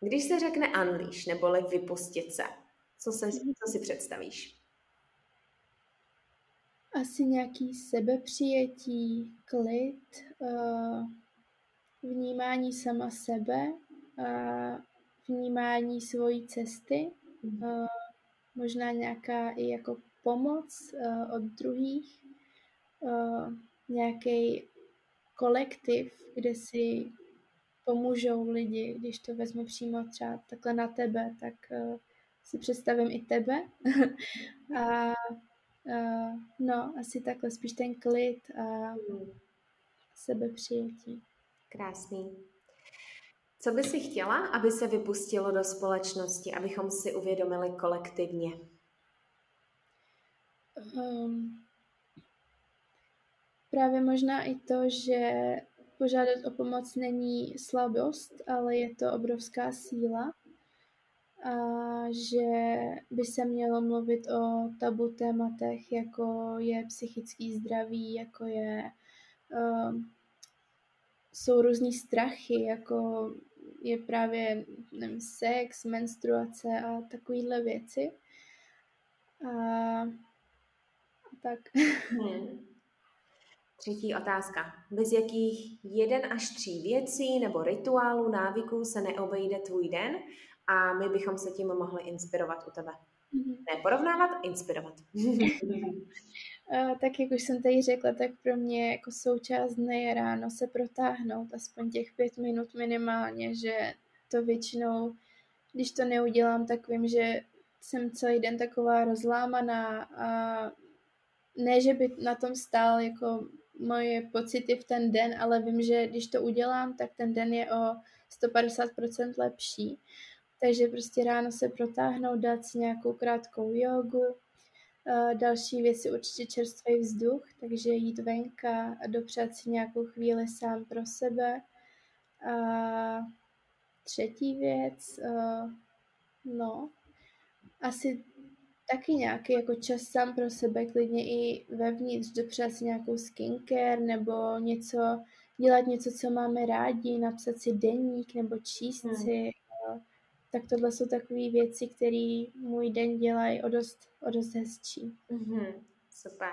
Když se řekne unleash, neboli vypustit se, co, se, co si představíš? Asi nějaký sebepřijetí, klid, uh, vnímání sama sebe a vnímání svojí cesty, uh, možná nějaká i jako pomoc uh, od druhých, uh, nějaký kolektiv, kde si pomůžou lidi, když to vezmu přímo třeba takhle na tebe, tak uh, si představím i tebe. (laughs) a uh, no, asi takhle spíš ten klid a sebepřijetí. Krásný. Co by si chtěla, aby se vypustilo do společnosti, abychom si uvědomili kolektivně? Um, právě možná i to, že požádat o pomoc není slabost, ale je to obrovská síla. A že by se mělo mluvit o tabu tématech, jako je psychický zdraví, jako je, um, jsou různý strachy, jako je právě nevím, sex, menstruace a takovéhle věci. A, a tak. (laughs) Hmm. Třetí otázka. Bez jakých jeden až tří věcí nebo rituálů, návyků se neobejde tvůj den a my bychom se tím mohli inspirovat u tebe. Mm-hmm. Ne porovnávat, inspirovat. (laughs) tak jak už jsem tady řekla, tak pro mě jako součást dne je ráno se protáhnout aspoň těch pět minut minimálně, že to většinou, když to neudělám, tak vím, že jsem celý den taková rozlámaná a ne, že by na tom stál jako moje pocity v ten den, ale vím, že když to udělám, tak ten den je o 150% lepší. Takže prostě ráno se protáhnout, dát si nějakou krátkou jogu. Další věc je určitě čerstvý vzduch, takže jít venka a dopřát si nějakou chvíli sám pro sebe. A třetí věc, no, asi taky nějaký jako čas sám pro sebe, klidně i vevnitř, dopřát si nějakou skincare nebo něco, dělat něco, co máme rádi, napsat si deník nebo číst hmm. si. Tak tohle jsou takové věci, které můj den dělají o dost, o dost hezčí. Mm-hmm. Super.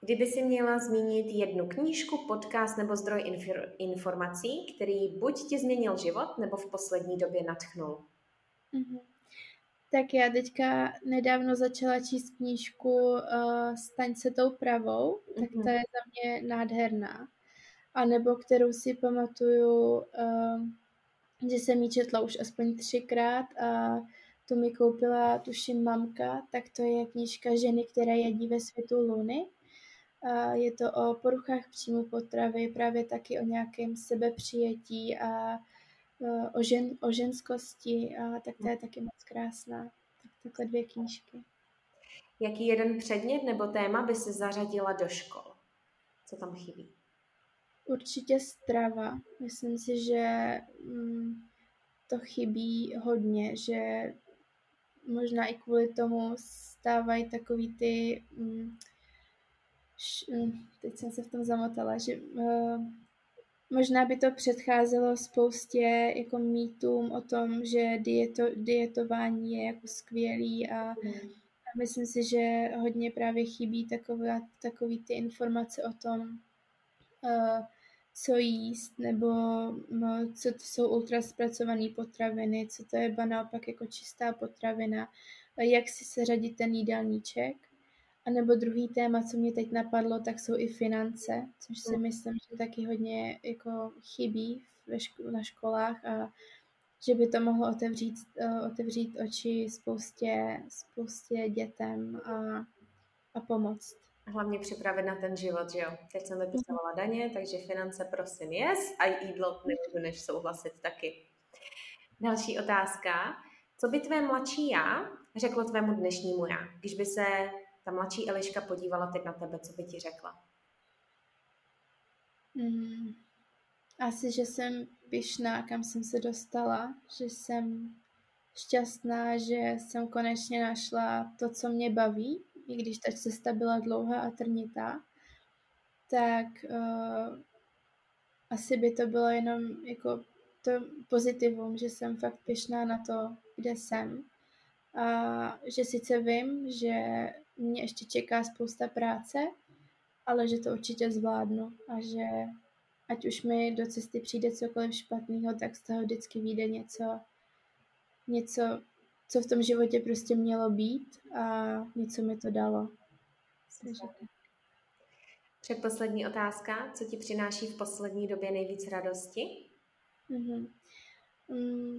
Kdyby si měla zmínit jednu knížku, podcast nebo zdroj infor- informací, který buď ti změnil život, nebo v poslední době natchnul? Mm-hmm. Tak já teďka nedávno začala číst knížku uh, Staň se tou pravou, tak mm-hmm. ta je za mě nádherná. A nebo kterou si pamatuju, uh, že jsem ji četla už aspoň třikrát a tu mi koupila, tuším, mamka, tak to je knížka Ženy, které jedí ve světu Luny. A je to o poruchách příjmu potravy, právě taky o nějakém sebepřijetí a Eh, o, žen, o ženskosti, a tak to je taky moc krásná. Tak takhle dvě knížky. Jaký jeden předmět nebo téma by se zařadila do škol? Co tam chybí? Určitě strava. Myslím si, že mm, to chybí hodně, že možná i kvůli tomu stávají takový ty... Mm, mm, teď jsem se v tom zamotala, že uh, Možná by to předcházelo spoustě jako mýtům o tom, že dieto, dietování je jako skvělý a, mm. a myslím si, že hodně právě chybí takové, takový ty informace o tom, co jíst, nebo no, co to jsou ultraspracované potraviny, co to je ba naopak jako čistá potravina, jak si seřadit ten jídelníček. A nebo druhý téma, co mě teď napadlo, tak jsou i finance, což si mm. myslím, že taky hodně jako chybí ve ško- na školách a že by to mohlo otevřít, uh, otevřít oči spoustě, spoustě dětem a, a pomoct. Hlavně připravit na ten život, že jo. Teď jsem vypisovala daně, takže finance prosím yes a jídlo nemůžu než souhlasit taky. Další otázka. Co by tvé mladší já řeklo tvému dnešnímu já, když by se ta mladší Eliška podívala teď na tebe, co by ti řekla? Mm, asi, že jsem pyšná, kam jsem se dostala, že jsem šťastná, že jsem konečně našla to, co mě baví, i když ta cesta byla dlouhá a trnitá, tak uh, asi by to bylo jenom jako to pozitivum, že jsem fakt pyšná na to, kde jsem. A že sice vím, že mě ještě čeká spousta práce, ale že to určitě zvládnu a že, ať už mi do cesty přijde cokoliv špatného, tak z toho vždycky vyjde něco, něco, co v tom životě prostě mělo být a něco mi to dalo. Předposlední otázka. Co ti přináší v poslední době nejvíc radosti? Mm-hmm. Mm,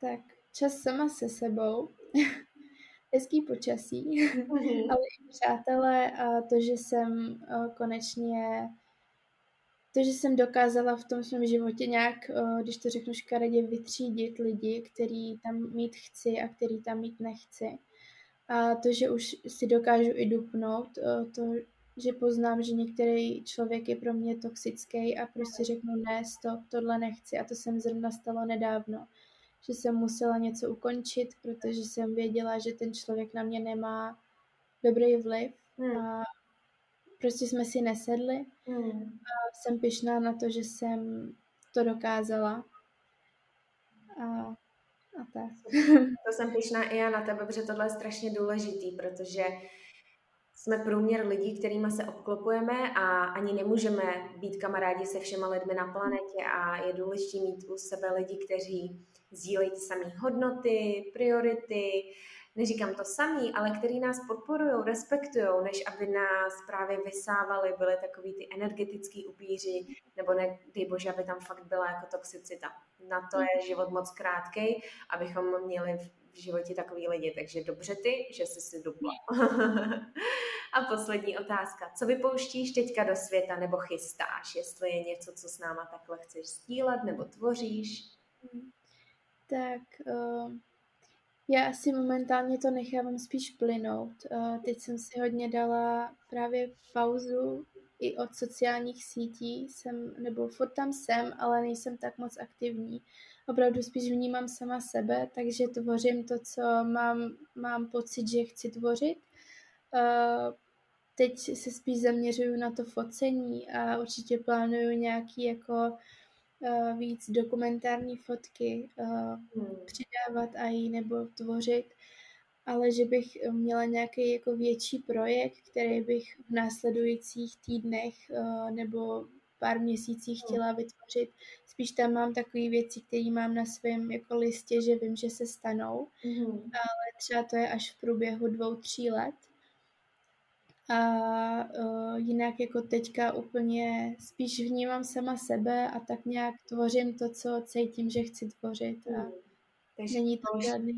tak čas sama se sebou, (laughs) hezký počasí, mm-hmm. (laughs) ale i přátelé a to, že jsem konečně to, že jsem dokázala v tom svém životě nějak, když to řeknu škaredě, vytřídit lidi, který tam mít chci a který tam mít nechci. A to, že už si dokážu i dupnout, to, že poznám, že některý člověk je pro mě toxický a prostě řeknu ne, stop, tohle nechci. A to se mi zrovna stalo nedávno, že jsem musela něco ukončit, protože jsem věděla, že ten člověk na mě nemá dobrý vliv hmm. a prostě jsme si nesedli hmm. a jsem pyšná na to, že jsem to dokázala. A, a tak. (laughs) To jsem pyšná i já na tebe, protože tohle je strašně důležitý, protože jsme průměr lidí, kterými se obklopujeme a ani nemůžeme být kamarádi se všema lidmi na planetě a je důležité mít u sebe lidi, kteří sdílejí ty samé hodnoty, priority, neříkám to samý, ale který nás podporují, respektují, než aby nás právě vysávali, byly takový ty energetický upíři, nebo ne, dej bože, aby tam fakt byla jako toxicita. Na to je život moc krátký, abychom měli v životě takový lidi. Takže dobře ty, že jsi si dupla. (laughs) A poslední otázka. Co vypouštíš teďka do světa nebo chystáš? Jestli je něco, co s náma takhle chceš sdílet nebo tvoříš? Tak uh, já si momentálně to nechávám spíš plynout. Uh, teď jsem si hodně dala právě pauzu i od sociálních sítí. Jsem, nebo furt tam jsem, ale nejsem tak moc aktivní. Opravdu spíš vnímám sama sebe, takže tvořím to, co mám, mám pocit, že chci tvořit. Uh, teď se spíš zaměřuju na to focení a určitě plánuju nějaký jako uh, víc dokumentární fotky uh, hmm. přidávat a jí nebo tvořit, ale že bych měla nějaký jako větší projekt, který bych v následujících týdnech uh, nebo pár měsících hmm. chtěla vytvořit. Spíš tam mám takové věci, které mám na svém jako listě, že vím, že se stanou, mm. ale třeba to je až v průběhu dvou, tří let. A uh, jinak jako teďka úplně spíš vnímám sama sebe a tak nějak tvořím to, co cítím, že chci tvořit. A mm. Takže není to žádný...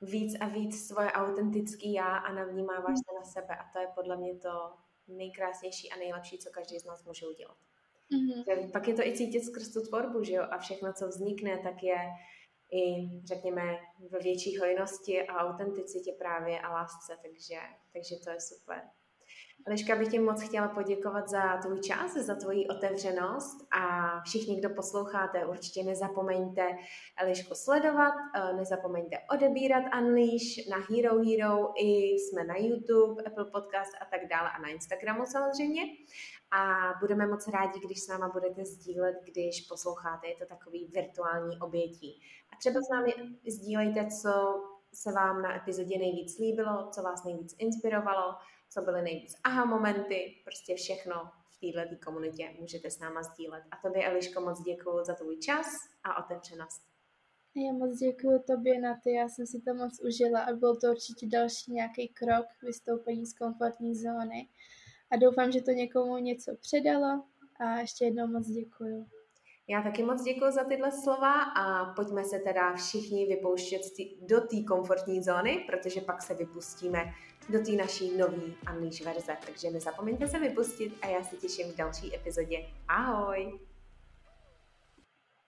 víc a víc svoje autentický já a navnímáváš mm. se na sebe a to je podle mě to nejkrásnější a nejlepší, co každý z nás může udělat. Mm-hmm. Pak je to i cítit skrz tu tvorbu, že jo? A všechno, co vznikne, tak je i, řekněme, ve větší hojnosti a autenticitě právě a lásce, takže, takže to je super. Eliška bych ti moc chtěla poděkovat za tvůj čas, za tvoji otevřenost a všichni, kdo posloucháte, určitě nezapomeňte Elišku sledovat, eh, nezapomeňte odebírat Unleash na Hero Hero, i jsme na YouTube, Apple Podcast a tak dále a na Instagramu samozřejmě. A budeme moc rádi, když s náma budete sdílet, když posloucháte, je to takový virtuální obětí. A třeba s námi sdílejte, co se vám na epizodě nejvíc líbilo, co vás nejvíc inspirovalo, co byly nejvíc aha momenty, prostě všechno v této komunitě můžete s náma sdílet. A tobě, Eliško, moc děkuji za tvůj čas a otevřenost. Já moc děkuji tobě na ty, já jsem si to moc užila a byl to určitě další nějaký krok vystoupení z komfortní zóny. A doufám, že to někomu něco předalo a ještě jednou moc děkuji. Já taky moc děkuji za tyhle slova a pojďme se teda všichni vypouštět do té komfortní zóny, protože pak se vypustíme do té naší nový Unleash verze. Takže nezapomeňte se vypustit a já se těším v další epizodě. Ahoj!